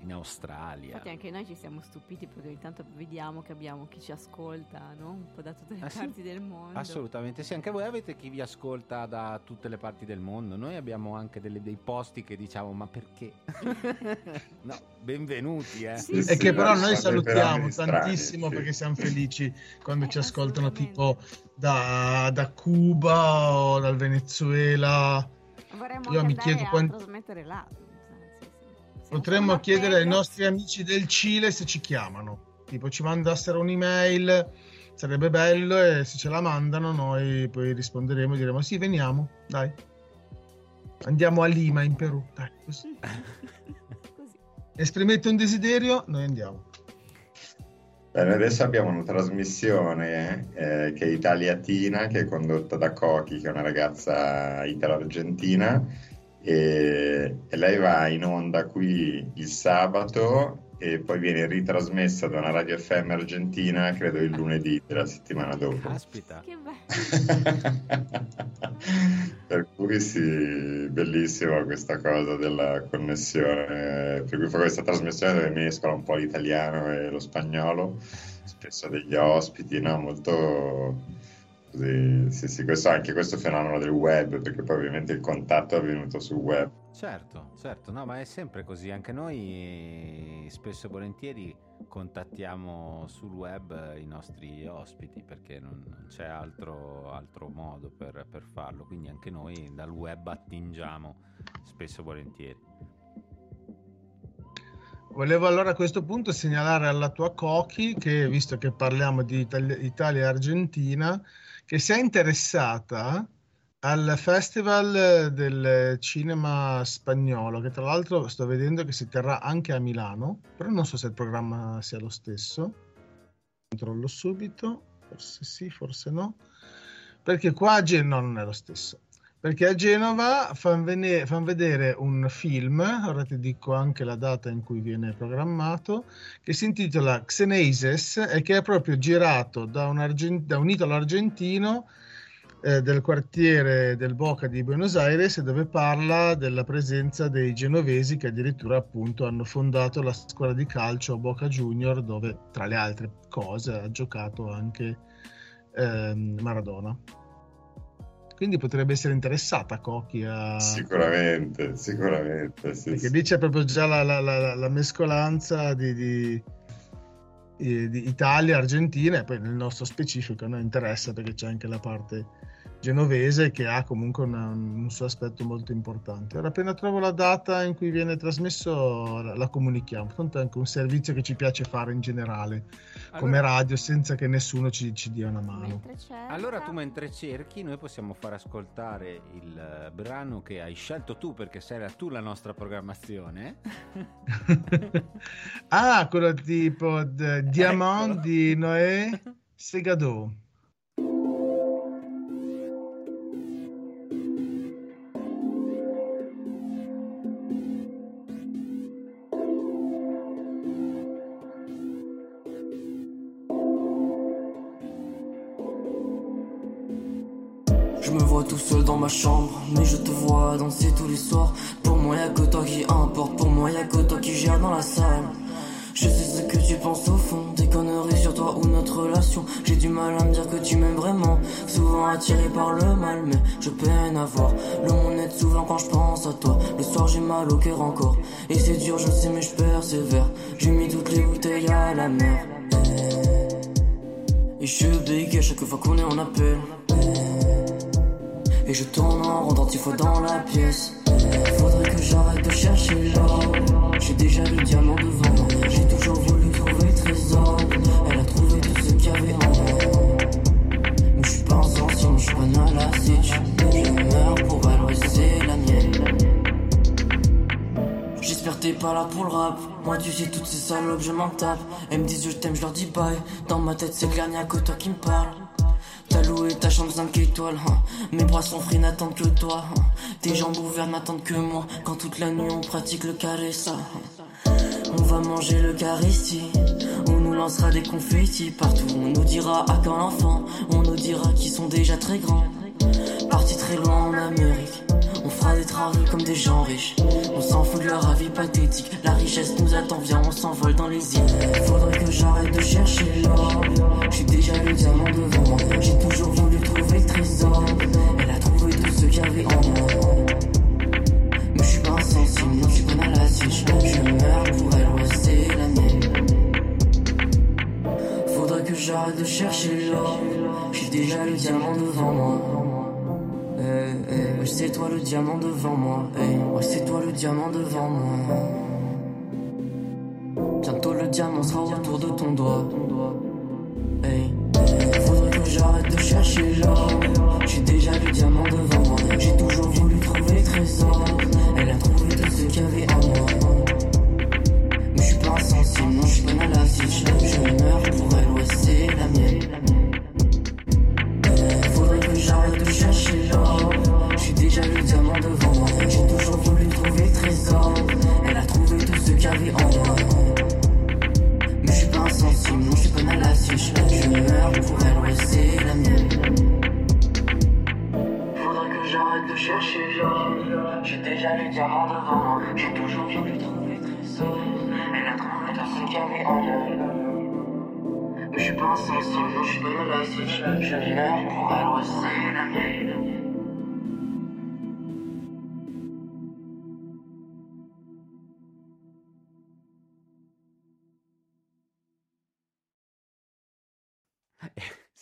in, Australia. Infatti anche noi ci siamo stupiti perché ogni tanto vediamo che abbiamo chi ci ascolta, no? Un po' da tutte le ah, parti sì? del mondo. Assolutamente sì, anche voi avete chi vi ascolta da tutte le parti del mondo. Noi abbiamo anche delle, dei posti che diciamo ma perché? no, benvenuti eh. Sì, e sì, che però noi salutiamo tantissimo perché siamo felici quando eh, ci ascoltano tipo da, da Cuba o dal Venezuela. Vorremmo Io mi chiedo quanto... trasmettere là. Potremmo chiedere ai nostri amici del Cile se ci chiamano, tipo ci mandassero un'email, sarebbe bello e se ce la mandano noi poi risponderemo e diremo sì, veniamo, dai. Andiamo a Lima in Perù, dai, così. così. Esprimete un desiderio, noi andiamo. Bene, adesso abbiamo una trasmissione eh, che è Italiatina, che è condotta da Cochi, che è una ragazza italo-argentina, e, e lei va in onda qui il sabato e poi viene ritrasmessa da una radio FM argentina, credo il lunedì della settimana dopo. Caspita. Che bello. per cui sì, bellissima questa cosa della connessione, per cui fa questa trasmissione dove mescola un po' l'italiano e lo spagnolo, spesso degli ospiti, no? Molto... Così, sì, sì, questo, anche questo fenomeno del web, perché poi ovviamente il contatto è avvenuto sul web. Certo, certo, no, ma è sempre così. Anche noi spesso e volentieri contattiamo sul web i nostri ospiti perché non c'è altro, altro modo per, per farlo. Quindi anche noi dal web attingiamo spesso e volentieri. Volevo allora a questo punto segnalare alla tua Cochi che, visto che parliamo di Italia, Italia e Argentina, che si è interessata al Festival del Cinema Spagnolo, che tra l'altro sto vedendo che si terrà anche a Milano, però non so se il programma sia lo stesso. Controllo subito, forse sì, forse no, perché qua a Genova non è lo stesso. Perché a Genova fanno vedere un film, ora ti dico anche la data in cui viene programmato, che si intitola Xeneises e che è proprio girato da un, argent- da un italo argentino eh, del quartiere del Boca di Buenos Aires dove parla della presenza dei genovesi che addirittura appunto hanno fondato la scuola di calcio Boca Junior dove tra le altre cose ha giocato anche ehm, Maradona. Quindi potrebbe essere interessata Cochi a... Sicuramente, sicuramente. Sì, Perché sì. lì c'è proprio già la, la- la- la mescolanza di, di- eh, di Italia, Argentina e poi nel nostro specifico a noi interessa perché c'è anche la parte genovese che ha comunque una- un suo aspetto molto importante. Ora appena trovo la data in cui viene trasmesso la, la comunichiamo, tanto è anche un servizio che ci piace fare in generale come Allora- radio senza che nessuno ci, ci dia una mano. Cerca- Allora tu mentre cerchi noi possiamo far ascoltare il eh, brano che hai scelto tu perché sei tu la nostra programmazione. ah, quello tipo Diamant Ecco. di Noé Segado. Dans ma chambre, mais je te vois danser tous les soirs. Pour moi, y'a que toi qui importe, pour moi, y'a que toi qui gère dans la salle. Je sais ce que tu penses au fond, des conneries sur toi ou notre relation. J'ai du mal à me dire que tu m'aimes vraiment, souvent attiré par le mal, mais je peine à voir. Le monde est souvent quand je pense à toi. Le soir, j'ai mal au cœur encore, et c'est dur, je sais, mais je persévère. J'ai mis toutes les bouteilles à la mer. Et je bégaye chaque fois qu'on est en appel. Et je tourne en rond fois dans la pièce. Faudrait que j'arrête de chercher l'or. J'ai déjà le diamant devant. J'ai toujours voulu trouver trésor. Elle a trouvé tout ce qu'il y avait en moi. Mais je suis pas un sorcier, mais je suis pas narcissique. Je meurs pour elle, c'est la mienne. J'espère t'es pas là pour le rap. Moi, tu sais, toutes ces salopes, je m'en tape. Elles me disent je t'aime, je leur dis bye. Dans ma tête, c'est clair, n'y a que toi qui me parle. T'as loué ta chambre 5 étoiles, hein. mes bras sont frits, n'attendent que toi. hein. Tes jambes ouvertes n'attendent que moi. Quand toute la nuit on pratique le caressa. hein. On va manger l'Eucharistie, on nous lancera des confettis partout. On nous dira à quand l'enfant, on nous dira qu'ils sont déjà très grands. Partis très loin en Amérique, on fera des travaux comme des gens riches. On s'en fout de leur avis pathétique, la richesse nous attend, viens, on s'envole dans les îles. Faudrait que j'arrête de chercher l'or. J'ai déjà le diamant devant moi, j'ai toujours voulu trouver le trésor. Elle a trouvé tout ce qu'il y avait en moi. Mais je suis pas insensible, non, je suis pas narcissique. Je meurs pour elle, ouais, c'est la mienne. Faudrait que j'arrête de chercher l'or. J'ai déjà le diamant devant moi. Ouais, c'est toi le diamant devant moi. Eh, ouais, c'est toi le diamant devant moi. Bientôt le diamant sera autour de ton doigt. Hey. Faudrait que j'arrête de chercher l'or. J'ai déjà le diamant devant moi. J'ai toujours voulu trouver le trésor. Elle a trouvé tout ce qu'il y avait en moi. Je meurs pour elle, la mienne. Faudrait que j'arrête de chercher, j'ai déjà le diamant devant J'ai toujours vu voulu trouver trésor. Elle a trouvé dans son carré en gueule. Mais je pense en son nom, je peux Je meurs pour elle, la mienne.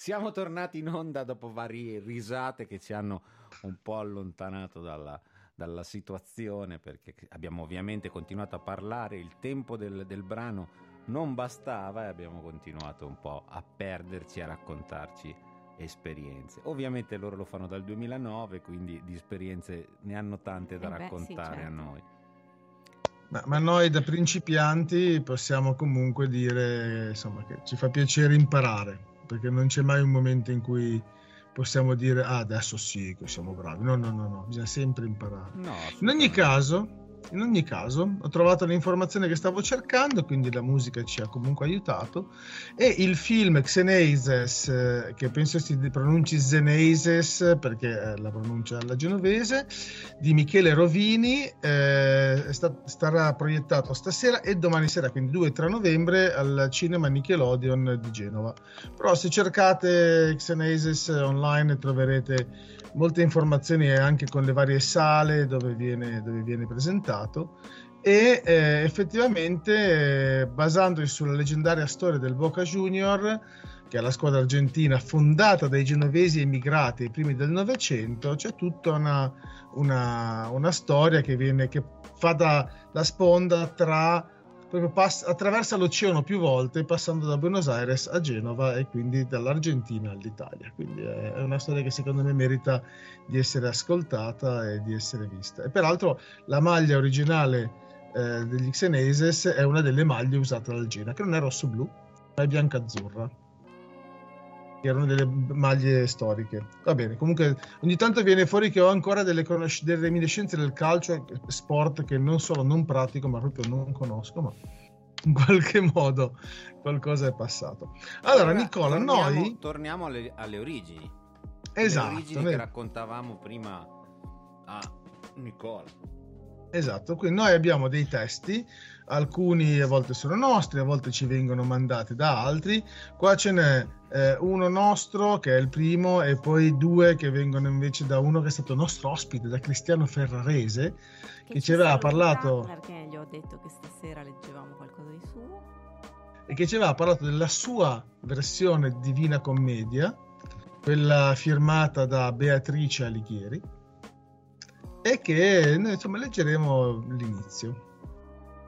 Siamo tornati in onda dopo varie risate che ci hanno un po' allontanato dalla, dalla situazione perché abbiamo ovviamente continuato a parlare, il tempo del, del brano non bastava e abbiamo continuato un po' a perderci, a raccontarci esperienze. Ovviamente loro lo fanno dal 2009, quindi di esperienze ne hanno tante da Eh beh, sì, raccontare a certo. noi. Ma, ma noi da principianti possiamo comunque dire insomma, che ci fa piacere imparare, perché non c'è mai un momento in cui possiamo dire ah, adesso sì che siamo bravi. No, no, no, no, bisogna sempre imparare. No, In ogni caso, in ogni caso, ho trovato l'informazione che stavo cercando, quindi la musica ci ha comunque aiutato. E il film Xeneises, eh, che penso si pronunci Zeneises perché è la pronuncia alla genovese, di Michele Rovini, eh, sta- starà proiettato stasera e domani sera, quindi 2 e 3 novembre, al cinema Nickelodeon di Genova. Però se cercate Xeneises online troverete molte informazioni anche con le varie sale dove viene, dove viene presentato e eh, effettivamente basandosi sulla leggendaria storia del Boca Junior che è la squadra argentina fondata dai genovesi emigrati ai primi del Novecento c'è tutta una, una, una storia che, viene, che fa da la sponda tra proprio pass- attraversa l'oceano più volte passando da Buenos Aires a Genova e quindi dall'Argentina all'Italia. Quindi è, una storia che secondo me merita di essere ascoltata e di essere vista. E peraltro la maglia originale eh, degli Xeneses è una delle maglie usate dal Gena che non è rosso-blu ma è bianca-azzurra erano delle maglie storiche va bene comunque ogni tanto viene fuori che ho ancora delle, conosc- delle reminiscenze del calcio sport che non solo non pratico ma proprio non conosco ma in qualche modo qualcosa è passato allora Nicola torniamo, noi torniamo alle, alle origini. esatto Le origini che raccontavamo prima a Nicola. Esatto, quindi noi abbiamo dei testi, alcuni a volte sono nostri, a volte ci vengono mandati da altri. Qua ce n'è eh, uno nostro che è il primo e poi due che vengono invece da uno che è stato nostro ospite, da Cristiano Ferrarese, che ci aveva parlato Perché gli ho detto che stasera leggevamo qualcosa di suo. e che ci aveva parlato della sua versione Divina Commedia, quella firmata da Beatrice Alighieri, e che noi insomma leggeremo l'inizio.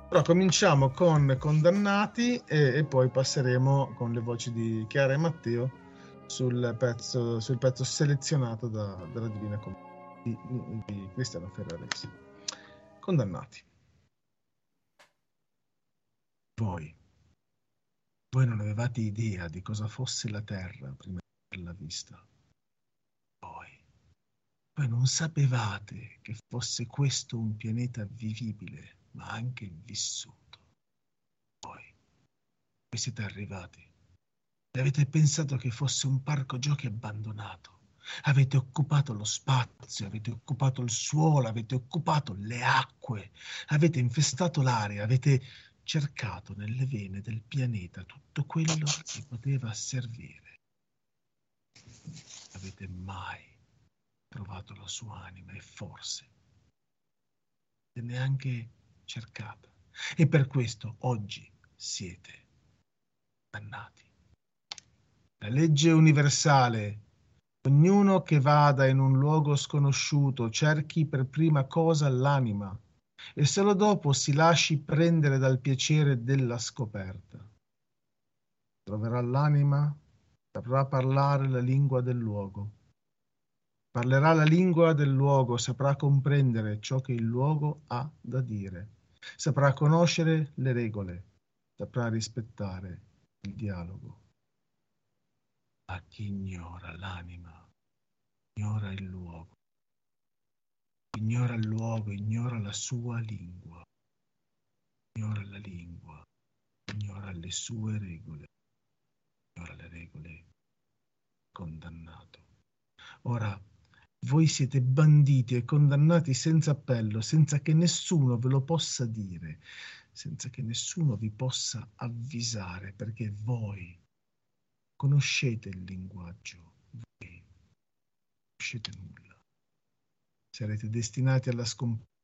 Però cominciamo con Condannati e, e poi passeremo con le voci di Chiara e Matteo sul pezzo, sul pezzo selezionato da- dalla Divina Commedia di, di Cristiano Ferraresi. Condannati. Voi, voi non avevate idea di cosa fosse la Terra prima di averla vista. Voi, voi non sapevate che fosse questo un pianeta vivibile, ma anche vissuto. Voi, voi siete arrivati e avete pensato che fosse un parco giochi abbandonato. Avete occupato lo spazio, avete occupato il suolo, avete occupato le acque, avete infestato l'aria, avete cercato nelle vene del pianeta tutto quello che poteva servire. Avete mai trovato la sua anima e forse neanche cercata. E per questo oggi siete dannati. La legge universale Ognuno che vada in un luogo sconosciuto cerchi per prima cosa l'anima e solo dopo si lasci prendere dal piacere della scoperta. Troverà l'anima, saprà parlare la lingua del luogo. Parlerà la lingua del luogo, saprà comprendere ciò che il luogo ha da dire, saprà conoscere le regole, saprà rispettare il dialogo. A chi ignora l'anima, ignora il luogo. Ignora il luogo, ignora la sua lingua. Ignora la lingua, ignora le sue regole. Ignora le regole, condannato. Ora, Voi siete banditi e condannati senza appello, senza che nessuno ve lo possa dire, senza che nessuno vi possa avvisare, perché voi conoscete il linguaggio, voi non conoscete nulla. Sarete destinati alla scomparsa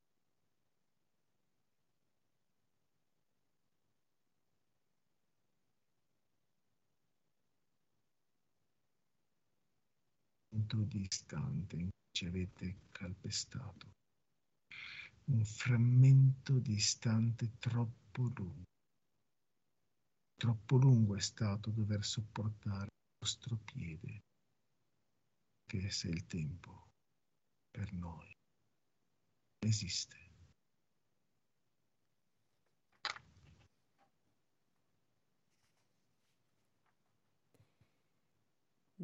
punto distante in cui ci avete calpestato. Un frammento distante troppo lungo. Troppo lungo è stato dover sopportare il vostro piede, che se il tempo per noi esiste.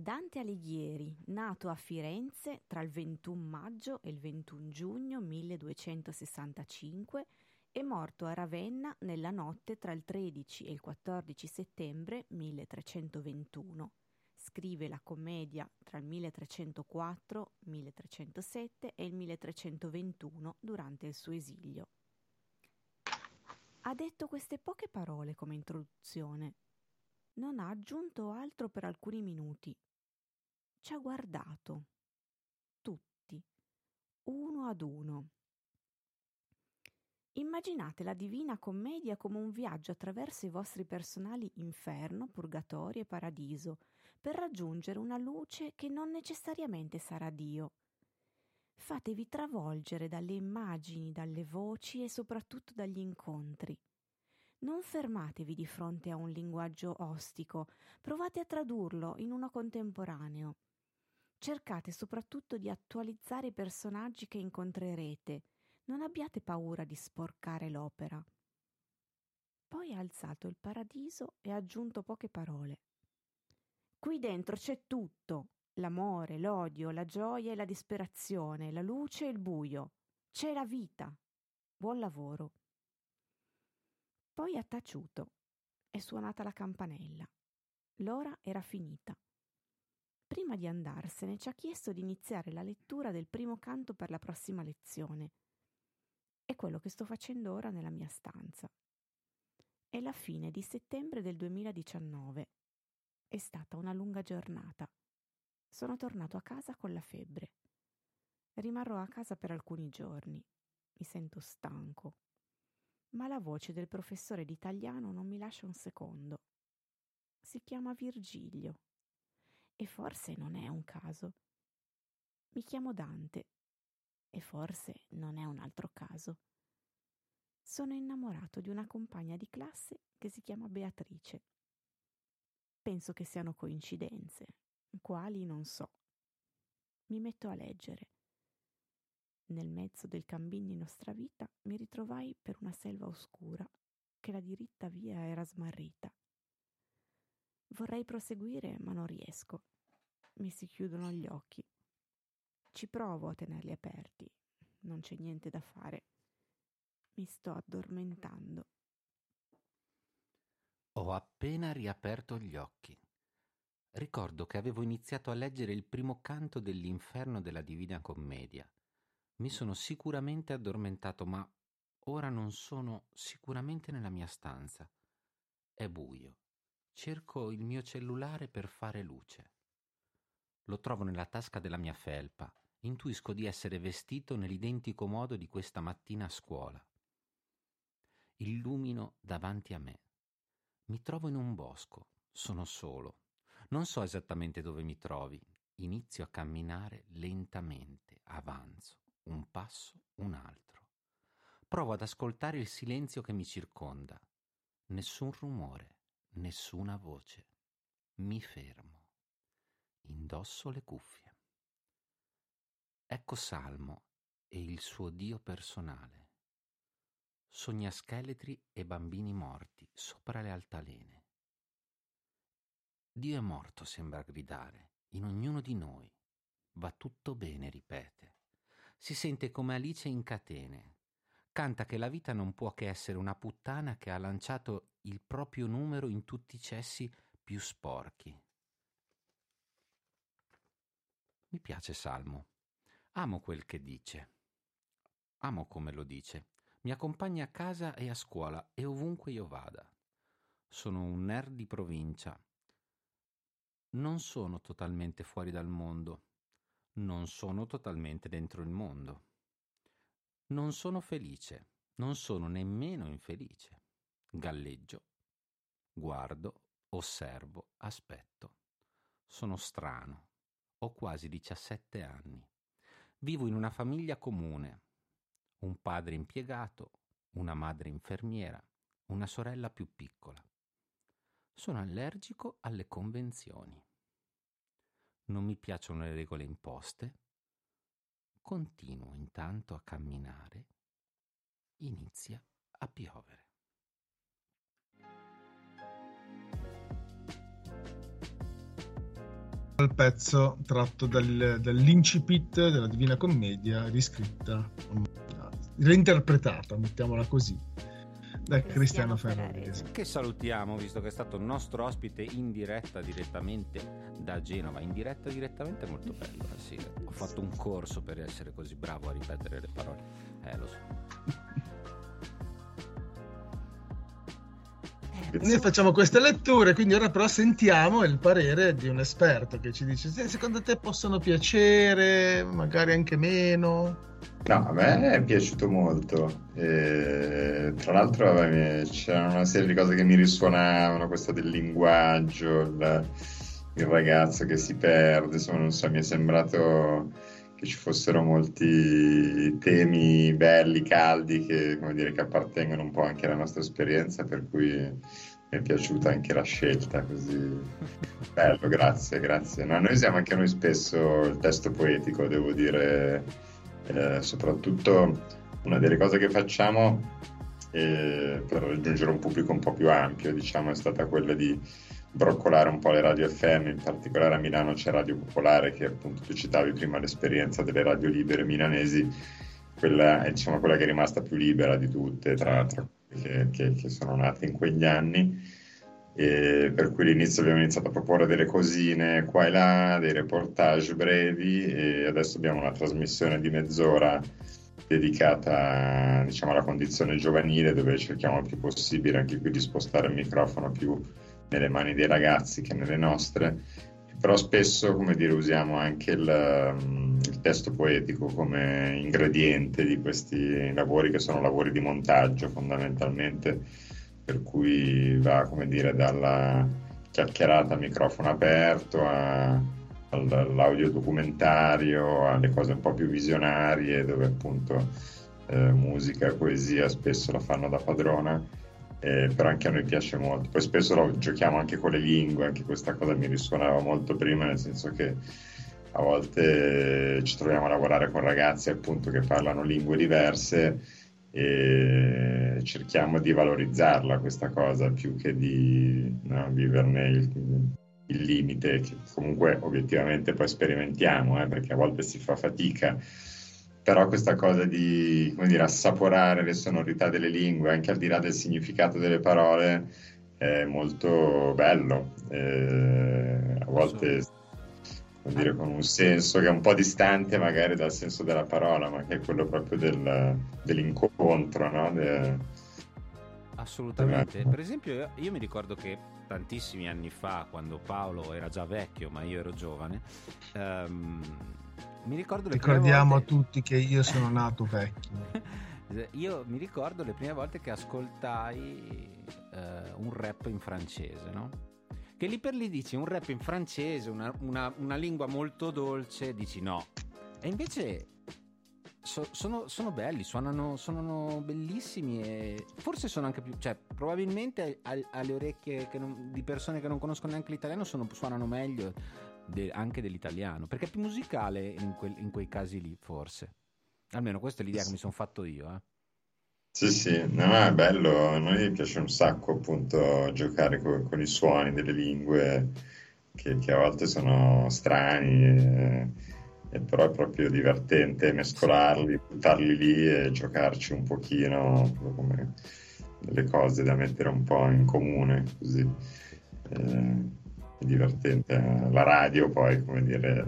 Dante Alighieri, nato a Firenze tra il 21 maggio e il 21 giugno 1265 e morto a Ravenna nella notte tra il 13 e il 14 settembre 1321. Scrive la commedia tra il 1304, 1307 e il 1321 durante il suo esilio. Ha detto queste poche parole come introduzione. Non ha aggiunto altro per alcuni minuti ci ha guardato, tutti, uno ad uno. Immaginate la Divina Commedia come un viaggio attraverso i vostri personali inferno, purgatorio e paradiso, per raggiungere una luce che non necessariamente sarà Dio. Fatevi travolgere dalle immagini, dalle voci e soprattutto dagli incontri. Non fermatevi di fronte a un linguaggio ostico, provate a tradurlo in uno contemporaneo. Cercate soprattutto di attualizzare i personaggi che incontrerete. Non abbiate paura di sporcare l'opera. Poi ha alzato il paradiso e ha aggiunto poche parole. Qui dentro c'è tutto, l'amore, l'odio, la gioia e la disperazione, la luce e il buio. C'è la vita. Buon lavoro. Poi ha taciuto. È suonata la campanella. L'ora era finita. Prima di andarsene ci ha chiesto di iniziare la lettura del primo canto per la prossima lezione. È quello che sto facendo ora nella mia stanza. È la fine di settembre del 2019. È stata una lunga giornata. Sono tornato a casa con la febbre. Rimarrò a casa per alcuni giorni. Mi sento stanco. Ma la voce del professore d'italiano non mi lascia un secondo. Si chiama Virgilio e forse non è un caso. Mi chiamo Dante e forse non è un altro caso. Sono innamorato di una compagna di classe che si chiama Beatrice. Penso che siano coincidenze, quali non so. Mi metto a leggere. Nel mezzo del cammin di nostra vita mi ritrovai per una selva oscura che la diritta via era smarrita. Vorrei proseguire, ma non riesco. Mi si chiudono gli occhi. Ci provo a tenerli aperti. Non c'è niente da fare. Mi sto addormentando. Ho appena riaperto gli occhi. Ricordo che avevo iniziato a leggere il primo canto dell'inferno della Divina Commedia. Mi sono sicuramente addormentato, ma ora non sono sicuramente nella mia stanza. È buio. Cerco il mio cellulare per fare luce. Lo trovo nella tasca della mia felpa. Intuisco di essere vestito nell'identico modo di questa mattina a scuola. Illumino davanti a me. Mi trovo in un bosco. Sono solo. Non so esattamente dove mi trovi. Inizio a camminare lentamente, avanzo, un passo, un altro. Provo ad ascoltare il silenzio che mi circonda. Nessun rumore nessuna voce. Mi fermo. Indosso le cuffie. Ecco Salmo e il suo Dio personale. Sogna scheletri e bambini morti sopra le altalene. Dio è morto, sembra gridare, in ognuno di noi. Va tutto bene, ripete. Si sente come Alice in catene, canta che la vita non può che essere una puttana che ha lanciato il proprio numero in tutti i cessi più sporchi. Mi piace Salmo. Amo quel che dice. Amo come lo dice. Mi accompagna a casa e a scuola e ovunque io vada. Sono un nerd di provincia. Non sono totalmente fuori dal mondo. Non sono totalmente dentro il mondo. Non sono felice. Non sono nemmeno infelice. Galleggio. Guardo, osservo, aspetto. Sono strano. Ho quasi 17 anni. Vivo in una famiglia comune. Un padre impiegato, una madre infermiera, una sorella più piccola. Sono allergico alle convenzioni. Non mi piacciono le regole imposte. Continuo intanto a camminare. Inizia a piovere. Il pezzo tratto dal, dall'incipit della Divina Commedia, riscritta, reinterpretata, mettiamola così, da Cristiano Ferrarese. Che salutiamo, visto che è stato il nostro ospite in diretta direttamente da Genova. In diretta direttamente è molto bello. Eh sì. Ho fatto un corso per essere così bravo a ripetere le parole. Eh, lo so. Noi facciamo queste letture, quindi ora però sentiamo il parere di un esperto che ci dice: secondo te possono piacere, magari anche meno? No, a me è piaciuto molto. E, tra l'altro vabbè, c'erano una serie di cose che mi risuonavano, questo del linguaggio, il, il ragazzo che si perde, insomma, non so, mi è sembrato che ci fossero molti temi belli, caldi, che, dire, che, appartengono un po' anche alla nostra esperienza, per cui mi è piaciuta anche la scelta, così bello, grazie, grazie. No, noi usiamo anche noi spesso il testo poetico, devo dire, eh, soprattutto una delle cose che facciamo eh, per raggiungere un pubblico un po' più ampio, diciamo, è stata quella di broccolare un po' le radio FM, in particolare a Milano c'è Radio Popolare, che appunto tu citavi prima l'esperienza delle radio libere milanesi, quella è diciamo, quella che è rimasta più libera di tutte, tra, tra quelle che, che, che, sono nate in quegli anni. E per cui all'inizio abbiamo iniziato a proporre delle cosine qua e là, dei reportage brevi e adesso abbiamo una trasmissione di mezz'ora dedicata diciamo, alla condizione giovanile dove cerchiamo il più possibile anche qui di spostare il microfono più nelle mani dei ragazzi che nelle nostre, però spesso come dire, usiamo anche il, mm, il, testo poetico come ingrediente di questi lavori che sono lavori di montaggio fondamentalmente, per cui va come dire dalla chiacchierata a microfono aperto a, all'audio documentario, alle cose un po' più visionarie dove appunto eh, musica e poesia spesso la fanno da padrona eh, però anche a noi piace molto. Poi spesso lo giochiamo anche con le lingue, anche questa cosa mi risuonava molto prima, nel senso che a volte ci troviamo a lavorare con ragazzi appunto che parlano lingue diverse e cerchiamo di valorizzarla questa cosa più che di no, viverne il, il, limite che comunque obiettivamente poi sperimentiamo eh, perché a volte si fa fatica però questa cosa di come dire, assaporare le sonorità delle lingue, anche al di là del significato delle parole, è molto bello. Eh, a volte come dire, con un senso che è un po' distante magari dal senso della parola, ma che è quello proprio del, dell'incontro. No? De... Assolutamente. Per esempio, io, io mi ricordo che tantissimi anni fa, quando Paolo era già vecchio, ma io ero giovane, um, mi ricordo le Ricordiamo volte... a tutti che io sono nato vecchio. io mi ricordo le prime volte che ascoltai uh, un rap in francese, no? Che lì per lì dici un rap in francese, una, una, una lingua molto dolce, dici no. E invece So, sono, sono, belli, suonano, suonano, bellissimi e forse sono anche più, cioè probabilmente alle orecchie non, di persone che non conoscono neanche l'italiano sono, suonano meglio de, anche dell'italiano, perché è più musicale in, quel, in, quei casi lì, forse. Almeno questa è l'idea che mi sono fatto io. Eh. Sì, sì, no, è bello, a noi piace un sacco appunto giocare con, con i suoni delle lingue che, che, a volte sono strani, e, e però è proprio divertente mescolarli, buttarli lì e giocarci un pochino come delle cose da mettere un po' in comune, così. Eh, divertente. La radio poi, come dire,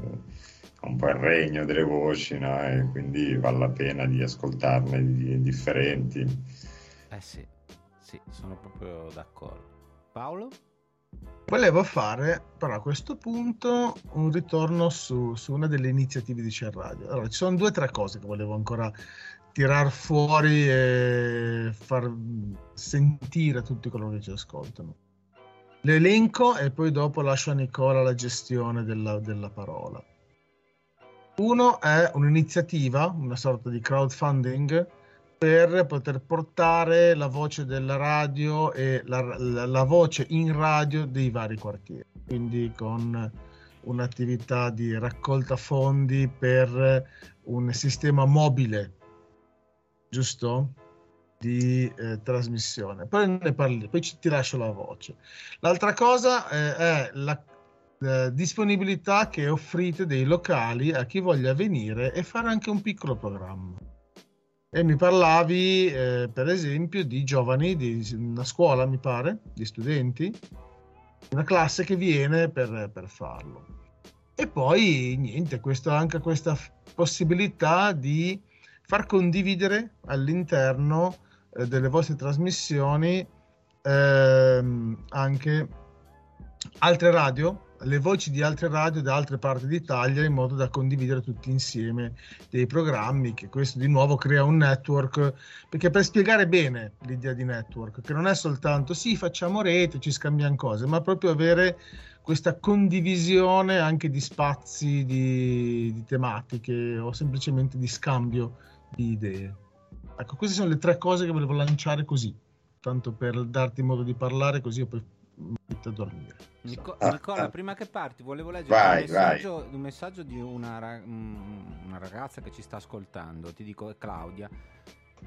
un po' il regno delle voci, no? E quindi vale la pena di ascoltarne di differenti. Eh sì, sì, sono proprio d'accordo. Paolo? Volevo fare però a questo punto un ritorno su, su una delle iniziative di C'è Radio. Allora, ci sono due o tre cose che volevo ancora tirar fuori e far sentire a tutti coloro che ci ascoltano. L'elenco e poi dopo lascio a Nicola la gestione della, della parola. Uno è un'iniziativa, una sorta di crowdfunding per poter portare la voce della radio e la, la, la voce in radio dei vari quartieri. Quindi con un'attività di raccolta fondi per un sistema mobile, giusto? Di eh, trasmissione. Poi ne parli, poi ci, ti lascio la voce. L'altra cosa eh, è la eh, disponibilità che offrite dei locali a chi voglia venire e fare anche un piccolo programma. E mi parlavi, eh, per esempio, di giovani di una scuola, mi pare, di studenti, una classe che viene per, per farlo. E poi, niente, questo, anche questa possibilità di far condividere all'interno eh, delle vostre trasmissioni ehm, anche altre radio le voci di altre radio da altre parti d'Italia in modo da condividere tutti insieme dei programmi che questo di nuovo crea un network. Perché per spiegare bene l'idea di network che non è soltanto sì facciamo rete ci scambiamo cose ma proprio avere questa condivisione anche di spazi di, di tematiche o semplicemente di scambio di idee ecco queste sono le tre cose che volevo lanciare così tanto per darti modo di parlare così poi metto a dormire. Nico- ah, Nicola, ah, prima che parti, volevo leggere vai, un, messaggio, un, messaggio, di una, una, ragazza che ci sta ascoltando. Ti dico, Claudia.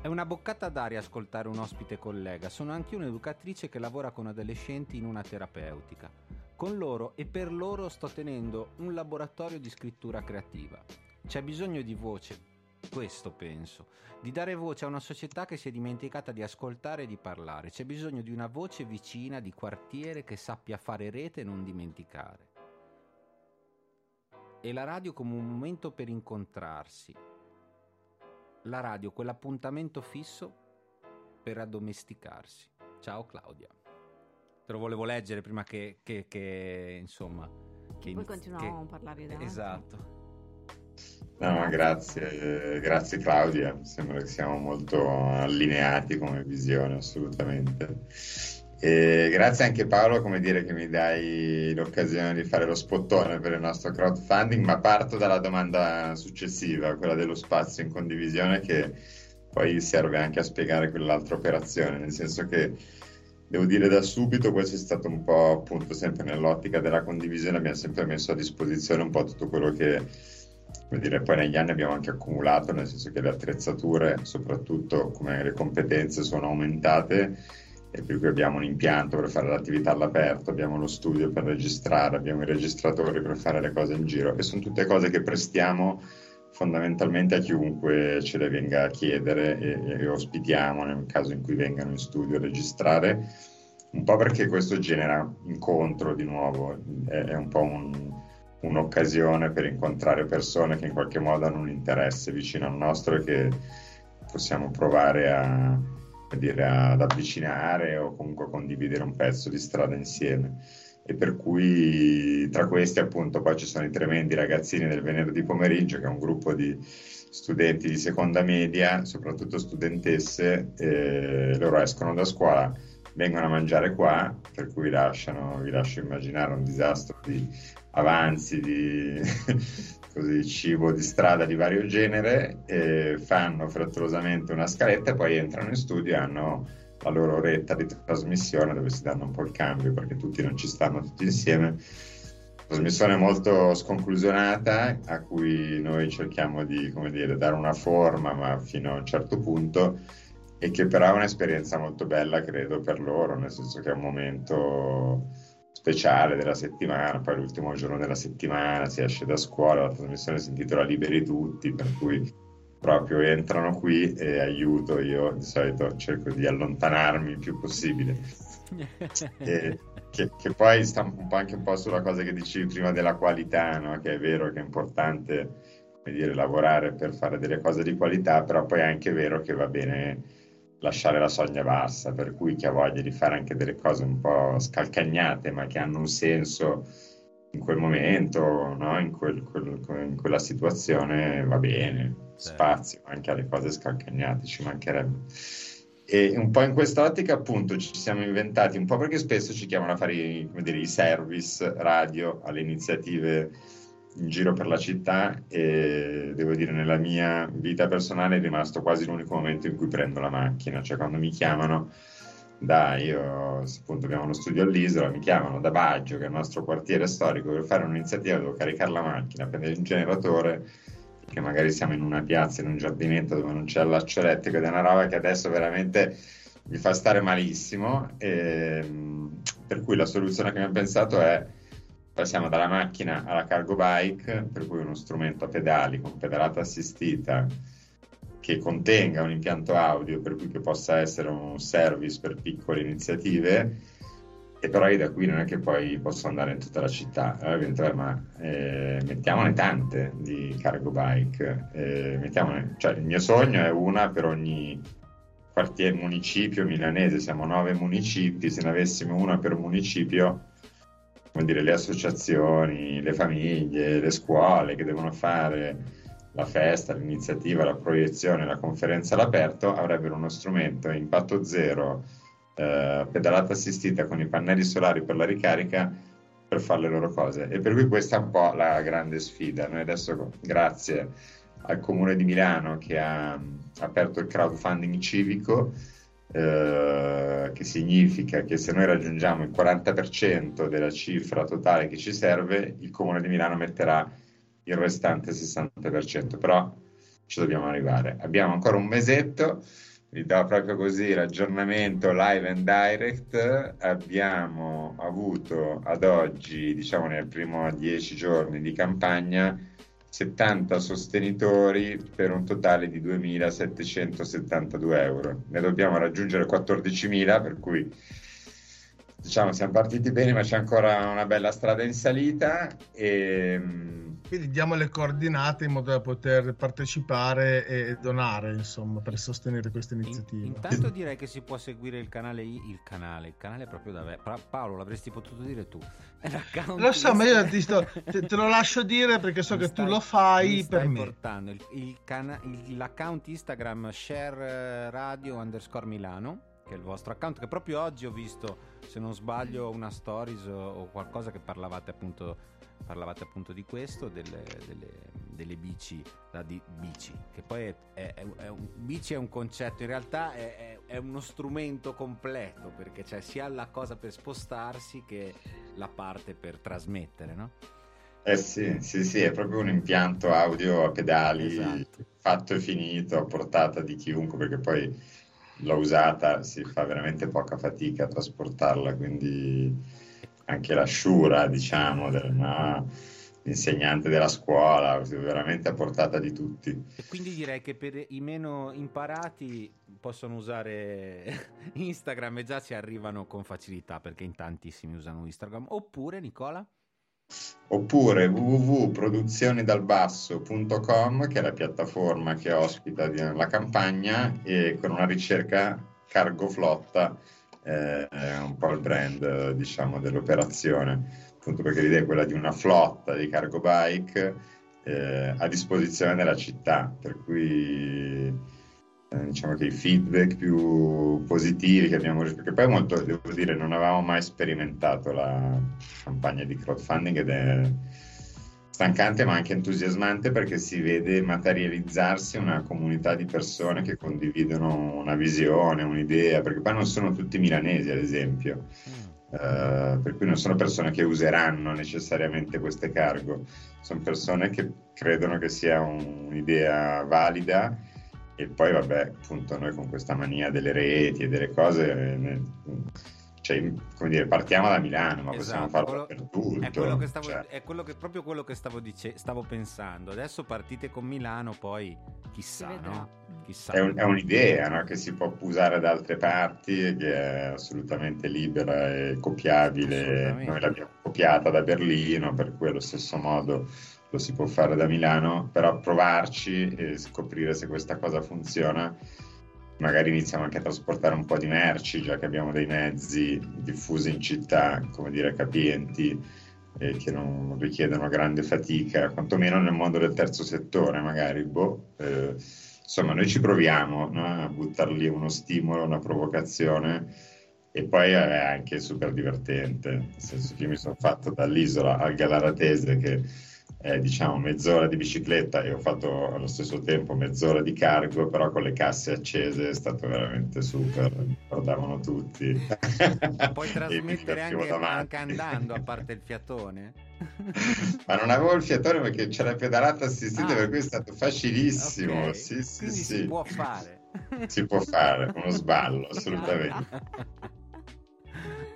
È una boccata d'aria ascoltare un ospite collega. Sono anche un'educatrice che lavora con adolescenti in una terapeutica. Con loro e per loro sto tenendo un laboratorio di scrittura creativa. C'è bisogno di voce, questo penso, di dare voce a una società che si è dimenticata di ascoltare e di parlare. C'è bisogno di una voce vicina, di quartiere che sappia fare rete e non dimenticare. E la radio come un momento per incontrarsi. La radio, quell'appuntamento fisso per addomesticarsi. Ciao Claudia. Te lo volevo leggere prima che, che, che insomma... Che Poi continuiamo a parlare da Esatto. No, grazie, grazie Claudia, sembra che siamo molto allineati come visione, assolutamente. E grazie anche Paolo, come dire che mi dai l'occasione di fare lo spottone per il nostro crowdfunding, ma parto dalla domanda successiva, quella dello spazio in condivisione che poi serve anche a spiegare quell'altra operazione, nel senso che devo dire da subito questo è stato un po' appunto sempre nell'ottica della condivisione, abbiamo sempre messo a disposizione un po' tutto quello che come dire, poi negli anni abbiamo anche accumulato, nel senso che le attrezzature, soprattutto come le competenze, sono aumentate e per cui abbiamo un impianto per fare l'attività all'aperto, abbiamo lo studio per registrare, abbiamo i registratori per fare le cose in giro e sono tutte cose che prestiamo fondamentalmente a chiunque ce le venga a chiedere e, e ospitiamo nel caso in cui vengano in studio a registrare, un po' perché questo genera incontro di nuovo, è, è un po' un, un'occasione per incontrare persone che in qualche modo hanno un interesse vicino al nostro e che possiamo provare a, dire, ad avvicinare o comunque condividere un pezzo di strada insieme. E per cui tra questi appunto poi ci sono i tremendi ragazzini del venerdì pomeriggio che è un gruppo di studenti di seconda media, soprattutto studentesse, e loro escono da scuola vengono a mangiare qua, per cui lasciano, vi lascio immaginare un disastro di avanzi di così, cibo di strada di vario genere, fanno frettolosamente una scaletta e poi entrano in studio e hanno la loro oretta di trasmissione dove si danno un po' il cambio perché tutti non ci stanno tutti insieme. Trasmissione molto sconclusionata a cui noi cerchiamo di dire, dare una forma ma fino a un certo punto e che però è un'esperienza molto bella credo per loro, nel senso che è un momento speciale della settimana, poi l'ultimo giorno della settimana si esce da scuola, la trasmissione si intitola Liberi tutti, per cui proprio entrano qui e aiuto, io di solito cerco di allontanarmi il più possibile. e, che, che, poi sta un po' anche un po' sulla cosa che dicevi prima della qualità, no? che è vero che è importante dire, lavorare per fare delle cose di qualità, però poi è anche vero che va bene lasciare la soglia bassa, per cui chi ha voglia di fare anche delle cose un po' scalcagnate, ma che hanno un senso in quel momento, no? in, quel, quel, in, quella situazione, va bene, spazio anche alle cose scalcagnate, ci mancherebbe. E un po' in quest'ottica, appunto, ci siamo inventati, un po' perché spesso ci chiamano a fare dire, i service radio alle iniziative in giro per la città e devo dire nella mia vita personale è rimasto quasi l'unico momento in cui prendo la macchina, cioè quando mi chiamano da, io appunto abbiamo uno studio all'isola, mi chiamano da Baggio, che è il nostro quartiere storico, per fare un'iniziativa, devo caricare la macchina, prendere il generatore, perché magari siamo in una piazza, in un giardinetto dove non c'è allaccio elettrico ed è una roba che adesso veramente mi fa stare malissimo, e, per cui la soluzione che abbiamo pensato è passiamo dalla macchina alla cargo bike, per cui uno strumento a pedali con pedalata assistita che contenga un impianto audio per cui che possa essere un service per piccole iniziative. E però io da qui non è che poi posso andare in tutta la città eh, ma eh, mettiamone tante di cargo bike. Eh, mettiamone, cioè, il mio sogno è una per ogni quartiere municipio milanese siamo nove municipi se ne avessimo una per municipio come dire, le associazioni, le famiglie, le scuole che devono fare la festa, l'iniziativa, la proiezione, la conferenza all'aperto avrebbero uno strumento a impatto zero, eh, pedalata assistita con i pannelli solari per la ricarica per fare le loro cose. E per cui questa è un po' la grande sfida. Noi adesso, grazie al Comune di Milano che ha aperto il crowdfunding civico, eh, che significa che se noi raggiungiamo il 40% della cifra totale che ci serve, il Comune di Milano metterà il restante 60%, però ci dobbiamo arrivare. Abbiamo ancora un mesetto, vi do proprio così l'aggiornamento live and direct. Abbiamo avuto ad oggi, diciamo nel primo 10 giorni di campagna, 70 sostenitori per un totale di 2.772 euro. Ne dobbiamo raggiungere 14.000, per cui diciamo siamo partiti bene, ma c'è ancora una bella strada in salita. E, quindi diamo le coordinate in modo da poter partecipare e donare, insomma, per sostenere questa iniziativa. In, intanto direi che si può seguire il canale, il canale, il canale proprio da me. Paolo, l'avresti potuto dire tu. Lo so, ma io ti sto, te, te, lo lascio dire perché so che stai, tu lo fai per me. Portando il, il cana, il, l'account Instagram share radio underscore Milano, che è il vostro account, che proprio oggi ho visto, se non sbaglio, una stories o, o qualcosa che parlavate appunto parlavate appunto di questo, delle, delle, delle bici, di bici, che poi è, è, è, un, bici è un concetto, in realtà è, è uno strumento completo, perché c'è sia la cosa per spostarsi che la parte per trasmettere, no? Eh sì, sì, sì, è proprio un impianto audio a pedali esatto. fatto e finito, a portata di chiunque, perché poi l'ho usata, si fa veramente poca fatica a trasportarla, quindi anche la sciura, diciamo, del, no? l'insegnante della scuola, veramente a portata di tutti. E quindi direi che per i meno imparati possono usare Instagram e già ci arrivano con facilità perché in tantissimi usano Instagram. Oppure, Nicola? Oppure www.produzionidalbasso.com che è la piattaforma che ospita la campagna e con una ricerca cargo flotta eh, è un po' il brand diciamo, dell'operazione, appunto perché l'idea è quella di una flotta di cargo bike eh, a disposizione della città, per cui eh, diciamo che i feedback più positivi che abbiamo perché poi molto, devo dire, non avevamo mai sperimentato la campagna di crowdfunding ed è stancante ma anche entusiasmante perché si vede materializzarsi una comunità di persone che condividono una visione, un'idea, perché poi non sono tutti milanesi ad esempio, mm. uh, per cui non sono persone che useranno necessariamente queste cargo, sono persone che credono che sia un, un'idea valida e poi vabbè appunto noi con questa mania delle reti e delle cose... Ne, cioè, come dire, partiamo da Milano, ma possiamo Esatto, farlo quello- dappertutto. È, quello che stavo, cioè. è quello che- proprio quello che stavo, dice- stavo pensando. Adesso partite con Milano, poi chissà, no? Mm. Chissà. È, un- è un'idea no? che si può usare da altre parti, e che è assolutamente libera e copiabile. Noi l'abbiamo copiata da Berlino, per cui allo stesso modo lo si può fare da Milano, però provarci e scoprire se questa cosa funziona. Magari iniziamo anche a trasportare un po' di merci, già che abbiamo dei mezzi diffusi in città, come dire, capienti, e che non richiedono grande fatica, quantomeno nel mondo del terzo settore, magari. Boh, eh, insomma, noi ci proviamo no? a buttar lì uno stimolo, una provocazione e poi è anche super divertente, nel senso che io mi sono fatto dall'isola al Galaratese che è diciamo mezz'ora di bicicletta e ho fatto allo stesso tempo mezz'ora di cargo, però con le casse accese è stato veramente super, mi guardavano tutti. Puoi trasmettere anche, anche andando, a parte il fiatone. Ma non avevo il fiatone perché c'era la pedalata assistita, Ah. per cui è stato facilissimo. Ok, Sì, sì, sì. si può fare. Si può fare, uno sballo, assolutamente.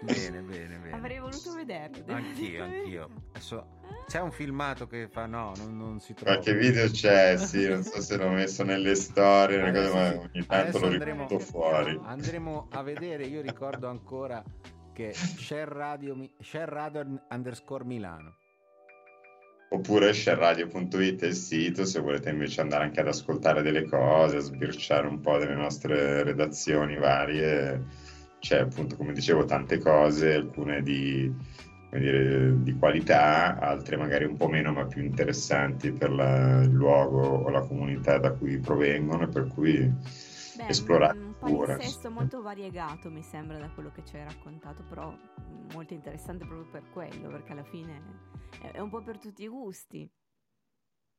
bene, bene, bene. Avrei voluto vederlo. Anch'io, anch'io. Adesso c'è un filmato che fa no, non, non si trova. Qualche video c'è, sì, non so se l'ho messo nelle storie, cose, ma Adesso- ogni tanto adesso lo riporto fuori. Andremo a vedere, io ricordo ancora che share radio, share radio underscore Milano. Oppure shareradio.it è il sito se volete invece andare anche ad ascoltare delle cose, a sbirciare un po' delle nostre redazioni varie. C'è appunto, come dicevo, tante cose, alcune di, dire, di qualità, altre magari un po' meno ma più interessanti per la- il luogo o la comunità da cui provengono, e per cui Beh, esplorate un palinsesto molto variegato mi sembra da quello che ci hai raccontato, però molto interessante proprio per quello, perché alla fine è, è un po' per tutti i gusti.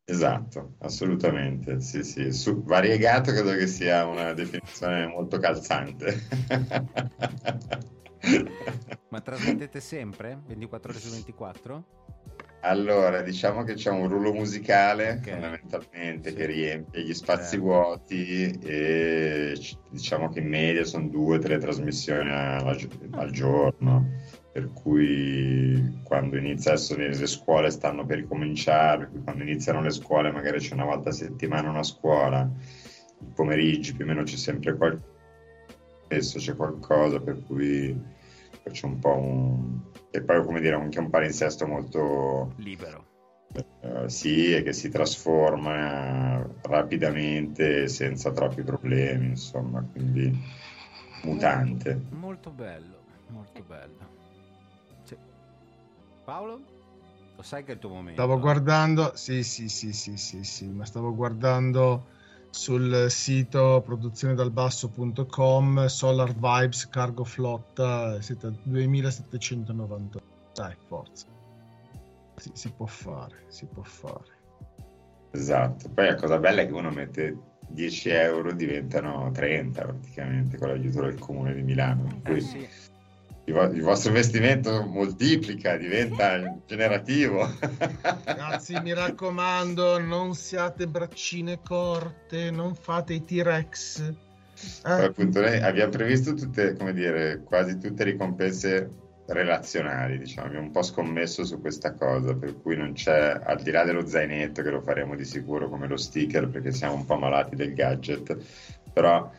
Esatto, assolutamente, sì, sì. Su- variegato credo che sia una definizione molto calzante. Ma trasmettete sempre? 24 ore su 24? Allora, diciamo che c'è un rullo musicale Ok. fondamentalmente Sì. che riempie gli spazi Certo. vuoti e diciamo che in media sono due o tre trasmissioni alla al giorno, per cui quando inizia adesso le, le scuole stanno per ricominciare, per cui quando iniziano le scuole magari c'è una volta a settimana una scuola, i pomeriggi più o meno c'è sempre qualcosa, spesso c'è qualcosa, per cui c'è un po' un... e poi come dire anche un palinsesto molto Libero. eh, sì, e che si trasforma rapidamente senza troppi problemi, insomma, quindi mutante. Molto bello, molto bello. Sì. Paolo? Lo sai che è il tuo momento? Stavo guardando, sì, sì, sì, sì, sì, sì, ma stavo guardando sul sito produzionedalbasso.com Solar Vibes Cargo Flotta siete 2790. Dai, forza. Sì, si può fare, si può fare. Esatto. Poi la cosa bella è che uno mette 10 euro, diventano 30 praticamente con l'aiuto del comune di Milano. Eh, cui sì. Il, vo- il vostro investimento moltiplica, diventa generativo. Ragazzi, mi raccomando, non siate braccine corte, non fate i T-Rex. Eh, appunto, noi abbiamo previsto tutte, come dire, quasi tutte ricompense relazionali, diciamo, abbiamo un po' scommesso su questa cosa, per cui non c'è, al di là dello zainetto, che lo faremo di sicuro come lo sticker, perché siamo un po' malati del gadget, però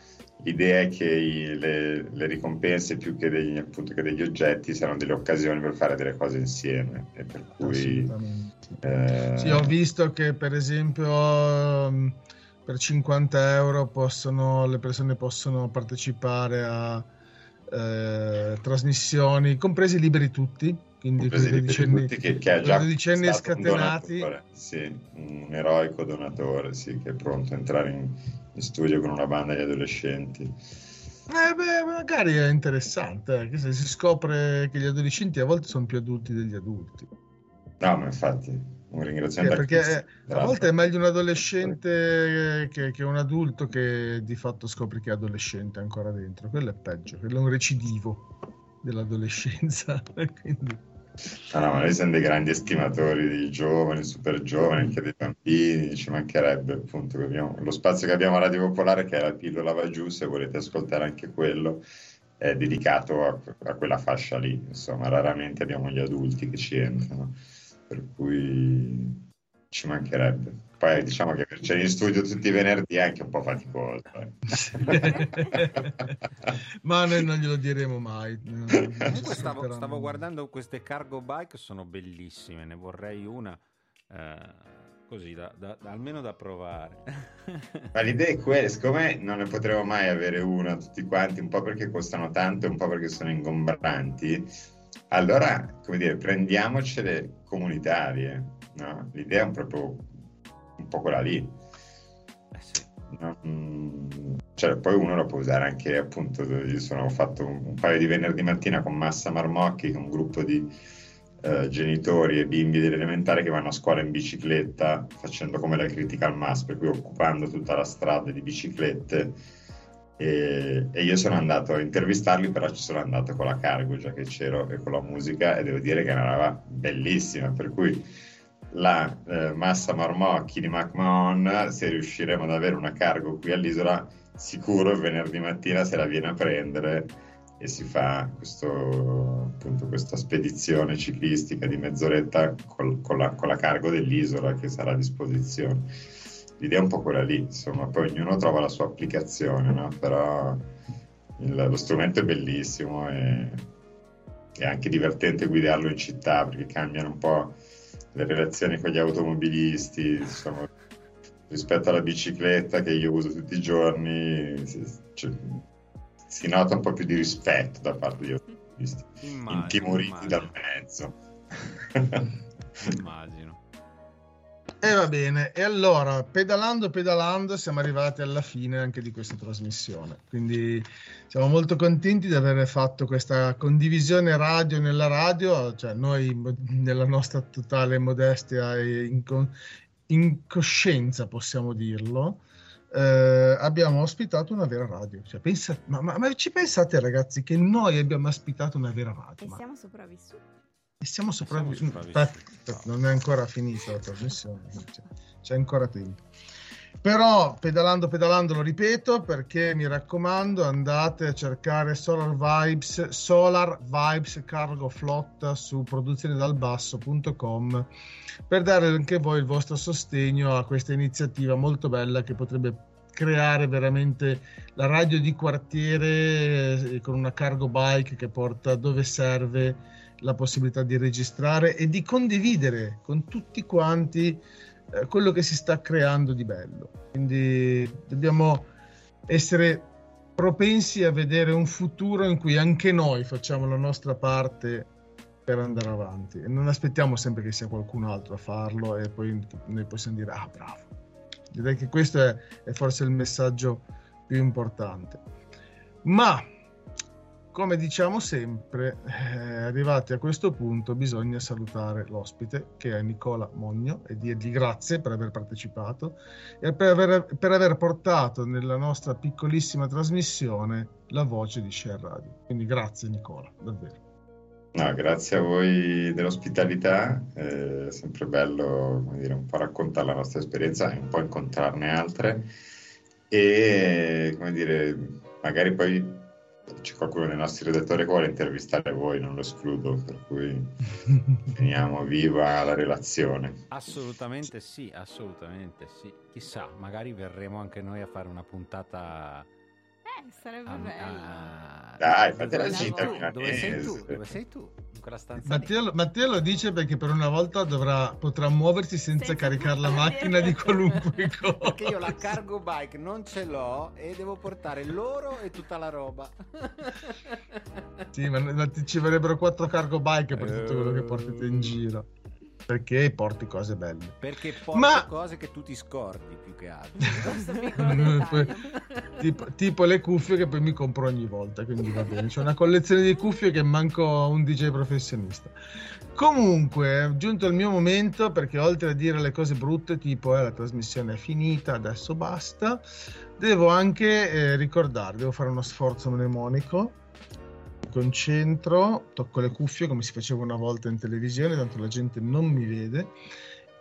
l'idea è che i- le, le ricompense più che degli, appunto, che degli oggetti siano delle occasioni per fare delle cose insieme, e per cui... eh, Sì, ho visto che per esempio ehm, per 50 euro possono, le persone possono partecipare a eh, trasmissioni, compresi liberi tutti, quindi con dodicenni- tutti che, che i già dodicenni stato un scatenati. donatore, sì, un eroico donatore, sì, che è pronto a entrare in, in studio con una banda di adolescenti. Eh beh, magari è interessante, eh, che se si scopre che gli adolescenti a volte sono più adulti degli adulti. No, ma infatti, un Eh, ringraziamento a perché Cristo, a volte è meglio un adolescente che, che un adulto che di fatto scopri che è adolescente ancora dentro. Quello è peggio, quello è un recidivo dell'adolescenza. Quindi, No, ma noi siamo dei grandi estimatori dei giovani, super giovani, anche dei bambini, ci mancherebbe appunto abbiamo- lo spazio che abbiamo a Radio Popolare che è la pillola va giù, se volete ascoltare anche quello, è dedicato a, a, quella fascia lì, insomma, raramente abbiamo gli adulti che ci entrano, per cui ci mancherebbe. Poi diciamo che averceli in studio tutti i venerdì è anche un po' faticoso. Eh. Ma noi non glielo diremo mai. Comunque stavo, stavo guardando queste cargo bike, sono bellissime, ne vorrei una. Eh così da, da, da, almeno da provare. Ma l'idea è quella, siccome non ne potremo mai avere una tutti quanti, un po' perché costano tanto e un po' perché sono ingombranti, allora, come dire, prendiamocele comunitarie, no? L'idea è proprio po' quella lì. Eh sì. no? cioè, poi uno lo può usare anche, appunto, io sono, fatto un, paio di venerdì mattina con Massa Marmocchi, un gruppo di eh, genitori e bimbi dell'elementare che vanno a scuola in bicicletta facendo come la critical mass, per cui occupando tutta la strada di biciclette e, e, io sono andato a intervistarli, però ci sono andato con la cargo già che c'ero e con la musica e devo dire che è una roba bellissima, per cui la eh, massa marmocchi di McMahon, se riusciremo ad avere una cargo qui all'isola, sicuro venerdì mattina se la viene a prendere e si fa questo, appunto, questa spedizione ciclistica di mezz'oretta col, con, la, con, la, cargo dell'isola che sarà a disposizione. L'idea è un po' quella lì, insomma, poi ognuno trova la sua applicazione, no? però il, lo strumento è bellissimo e è anche divertente guidarlo in città perché cambiano un po' le relazioni con gli automobilisti, insomma, rispetto alla bicicletta che io uso tutti i giorni. Cioè, si nota un po' più di rispetto da parte degli automobilisti, intimoriti dal mezzo. immagino. E va bene, e allora pedalando, pedalando siamo arrivati alla fine anche di questa trasmissione. Quindi siamo molto contenti di aver fatto questa condivisione radio nella radio, cioè noi nella nostra totale modestia e incoscienza possiamo dirlo eh, abbiamo ospitato una vera radio. Cioè, pensa, ma, ma, ma, ci pensate, ragazzi, che noi abbiamo ospitato una vera radio? E ma... siamo sopravvissuti. E siamo sopravvissuti. Non è ancora finita la trasmissione, c'è, c'è ancora tempo. Però pedalando, pedalando, lo ripeto perché mi raccomando, andate a cercare Solar Vibes, Solar Vibes Cargo Flotta su produzionedalbasso.com per dare anche voi il vostro sostegno a questa iniziativa molto bella che potrebbe creare veramente la radio di quartiere eh, con una cargo bike che porta dove serve la possibilità di registrare e di condividere con tutti quanti eh, quello che si sta creando di bello. Quindi dobbiamo essere propensi a vedere un futuro in cui anche noi facciamo la nostra parte per andare avanti e non aspettiamo sempre che sia qualcun altro a farlo e poi noi possiamo dire ah bravo. Direi che questo è, è forse il messaggio più importante. Ma come diciamo sempre, eh, arrivati a questo punto bisogna salutare l'ospite che è Nicola Mogno e dirgli grazie per aver partecipato e per aver, per aver portato nella nostra piccolissima trasmissione la voce di Share Radio. Quindi grazie Nicola, davvero. No, grazie a voi dell'ospitalità, è sempre bello dire, un po' raccontare la nostra esperienza e un po' incontrarne altre e come dire, magari poi c'è qualcuno dei nostri redattori che vuole intervistare voi, non lo escludo, per cui teniamo viva la relazione. Assolutamente sì, assolutamente sì. Chissà, magari verremo anche noi a fare una puntata eh, sarebbe a, bello. A... Dai, fate la gita Dove sei tu? Dove sei tu? Quella stanza Matteo, Matteo, lo dice perché per una volta dovrà, potrà muoversi senza, senza caricare la macchina di qualunque cosa. Perché io la cargo bike non ce l'ho e devo portare loro e tutta la roba. sì, ma, ma ci vorrebbero quattro cargo bike per tutto quello che portate in giro perché porti cose belle. Perché porti Ma... cose che tu ti scordi più che altro. tipo, tipo, le cuffie che poi mi compro ogni volta, quindi va bene. C'è una collezione di cuffie che manco un DJ professionista. Comunque, è giunto il mio momento perché oltre a dire le cose brutte, tipo eh, la trasmissione è finita, adesso basta, devo anche eh, ricordare, devo fare uno sforzo mnemonico concentro, tocco le cuffie come si faceva una volta in televisione, tanto la gente non mi vede,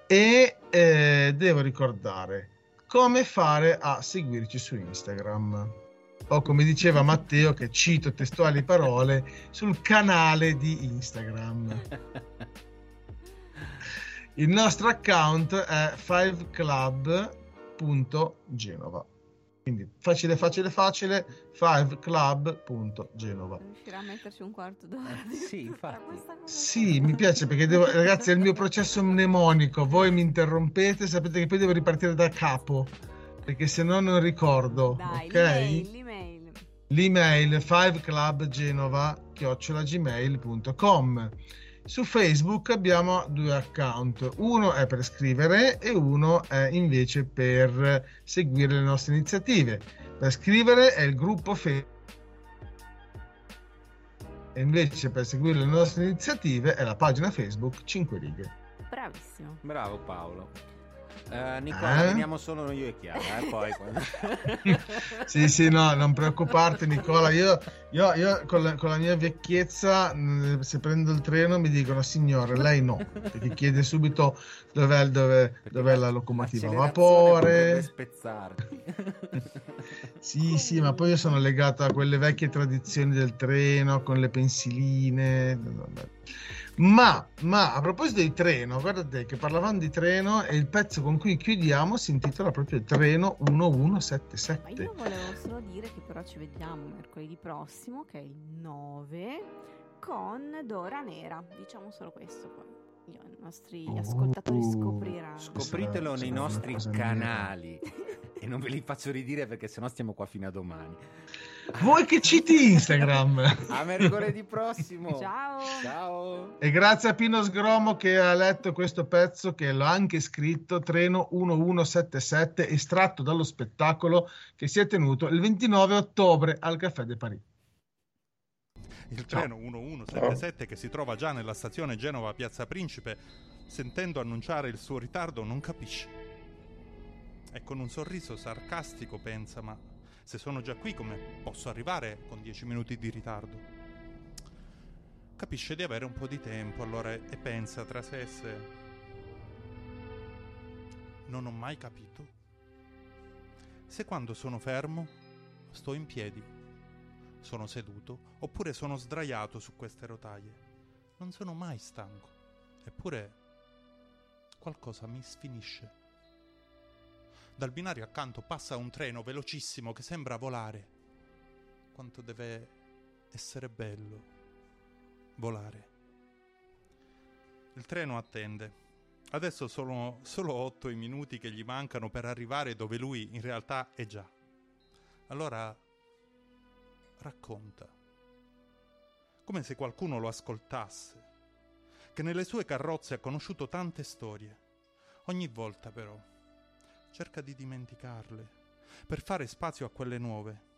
e eh, devo ricordare come fare a seguirci su Instagram. o come diceva Matteo, che cito testuali parole, sul canale di Instagram. Il nostro account è 5club.genova. Quindi facile, facile, facile, 5club.genova. Riuscirà a metterci un quarto d'ora. Eh, sì, infatti. Sì, mi piace perché devo, ragazzi, è il mio processo mnemonico. Voi mi interrompete, sapete che poi devo ripartire da capo perché se no non ricordo. Dai, ok? l'email, l'email. L'email 5clubgenova.gmail.com Su Facebook abbiamo due account, uno è per scrivere e uno è invece per seguire le nostre iniziative. Per scrivere è il gruppo Facebook e invece per seguire le nostre iniziative è la pagina Facebook 5 righe. Bravissimo. Bravo Paolo. Eh, Nicola, Eh? veniamo solo io e Chiara, eh, poi quando- Sì, sì, no, non preoccuparti Nicola, io, io- io con, la, con la mia vecchiezza, se prendo il treno mi dicono signore, lei no, perché chiede subito dov'è, dove, Perché dov'è la locomotiva a vapore. spezzarti. Sì, sì, ma poi io sono legato a quelle vecchie tradizioni del treno con le pensiline. Ma, ma a proposito di treno, guardate che parlavamo di treno e il pezzo con cui chiudiamo si intitola proprio Treno Ma 1177. io volevo solo dire che però ci vediamo mercoledì prossimo, che è il 9, con Dora Nera. Diciamo solo questo poi. Io- I nostri Oh. ascoltatori scopriranno. Scopritelo nei nostri canali. e non ve li faccio ridire perché sennò stiamo qua fino a domani. Voi che citi Instagram! A mercoledì prossimo. Ciao. Ciao. E grazie a Pino Sgromo che ha letto questo pezzo che l'ha anche scritto, Treno 1177, estratto dallo spettacolo che si è tenuto il 29 ottobre al Café de Paris. Il Ciao. treno 1177 che si trova già nella stazione Genova Piazza Principe, sentendo annunciare il suo ritardo, non capisce. E con un sorriso sarcastico pensa: Ma se sono già qui, come posso arrivare con 10 minuti di ritardo? Capisce di avere un po' di tempo allora e pensa tra sé e sé: Non ho mai capito se quando sono fermo sto in piedi sono seduto oppure sono sdraiato su queste rotaie. Non sono mai stanco. Eppure qualcosa mi sfinisce. Dal binario accanto passa un treno velocissimo che sembra volare. Quanto deve essere bello volare. Il treno attende. Adesso sono solo otto i minuti che gli mancano per arrivare dove lui in realtà è già. Allora racconta, come se qualcuno lo ascoltasse, che nelle sue carrozze ha conosciuto tante storie. Ogni volta però cerca di dimenticarle, per fare spazio a quelle nuove.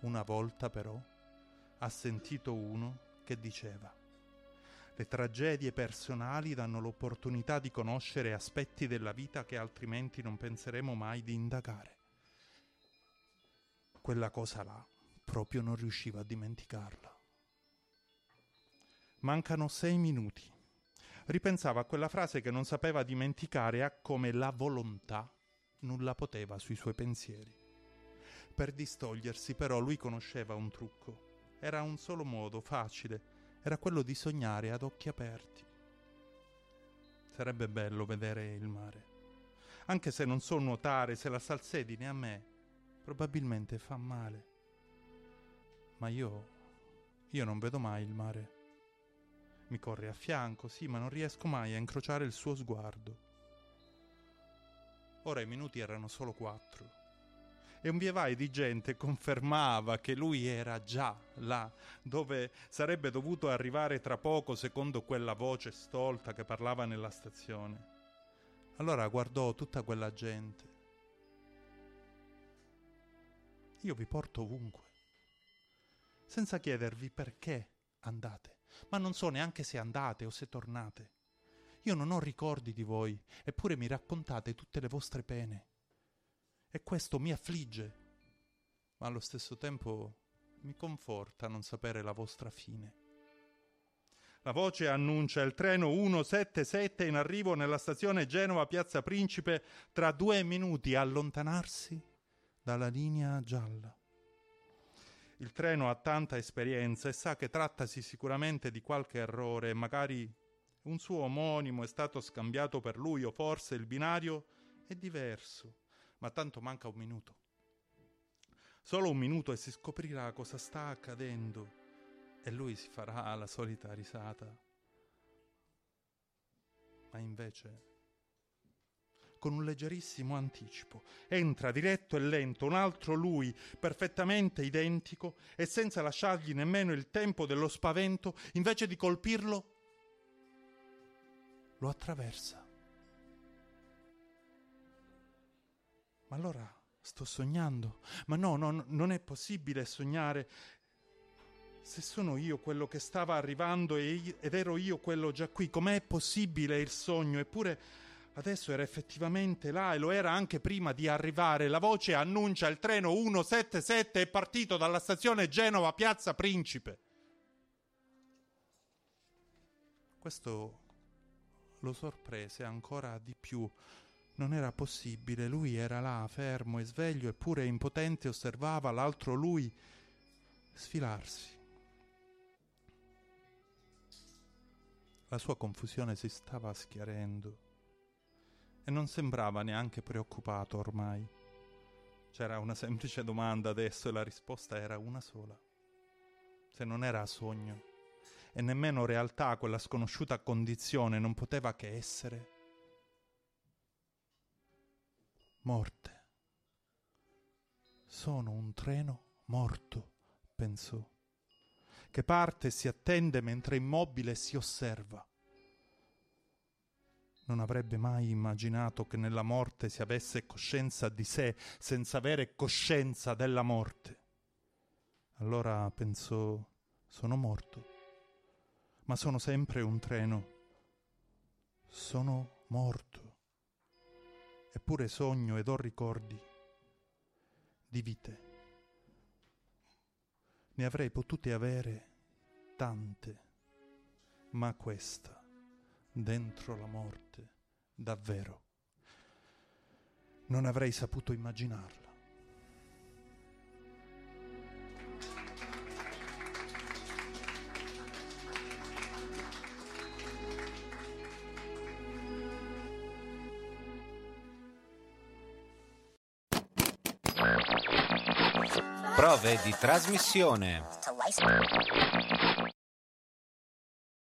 Una volta però ha sentito uno che diceva le tragedie personali danno l'opportunità di conoscere aspetti della vita che altrimenti non penseremo mai di indagare. Quella cosa là proprio non riusciva a dimenticarla. Mancano sei minuti. Ripensava a quella frase che non sapeva dimenticare a come la volontà nulla poteva sui suoi pensieri. Per distogliersi però lui conosceva un trucco. Era un solo modo, facile, era quello di sognare ad occhi aperti. Sarebbe bello vedere il mare. Anche se non so nuotare, se la salsedine a me probabilmente fa male. Ma io, io non vedo mai il mare. Mi corre a fianco, sì, ma non riesco mai a incrociare il suo sguardo. Ora i minuti erano solo quattro. E un vievai di gente confermava che lui era già là, dove sarebbe dovuto arrivare tra poco secondo quella voce stolta che parlava nella stazione. Allora guardò tutta quella gente. Io vi porto ovunque senza chiedervi perché andate, ma non so neanche se andate o se tornate. Io non ho ricordi di voi, eppure mi raccontate tutte le vostre pene. E questo mi affligge, ma allo stesso tempo mi conforta non sapere la vostra fine. La voce annuncia il treno 177 in arrivo nella stazione Genova Piazza Principe tra due minuti allontanarsi dalla linea gialla. Il treno ha tanta esperienza e sa che trattasi sicuramente di qualche errore, magari un suo omonimo è stato scambiato per lui o forse il binario è diverso, ma tanto manca un minuto. Solo un minuto e si scoprirà cosa sta accadendo e lui si farà la solita risata. Ma invece con un leggerissimo anticipo. Entra diretto e lento un altro lui, perfettamente identico, e senza lasciargli nemmeno il tempo dello spavento, invece di colpirlo, lo attraversa. Ma allora sto sognando? Ma no, no, non è possibile sognare. Se sono io quello che stava arrivando ed ero io quello già qui, com'è possibile il sogno? Eppure Adesso era effettivamente là e lo era anche prima di arrivare. La voce annuncia il treno 177 è partito dalla stazione Genova Piazza Principe. Questo lo sorprese ancora di più. Non era possibile, lui era là, fermo e sveglio, eppure impotente osservava l'altro lui sfilarsi. La sua confusione si stava schiarendo e non sembrava neanche preoccupato ormai. C'era una semplice domanda adesso e la risposta era una sola. Se non era sogno e nemmeno realtà quella sconosciuta condizione non poteva che essere morte. Sono un treno morto, pensò, che parte e si attende mentre immobile si osserva non avrebbe mai immaginato che nella morte si avesse coscienza di sé senza avere coscienza della morte. Allora pensò, sono morto, ma sono sempre un treno. Sono morto. Eppure sogno ed ho ricordi di vite. Ne avrei potute avere tante, ma questa dentro la morte, davvero. Non avrei saputo immaginarla. Prove di trasmissione.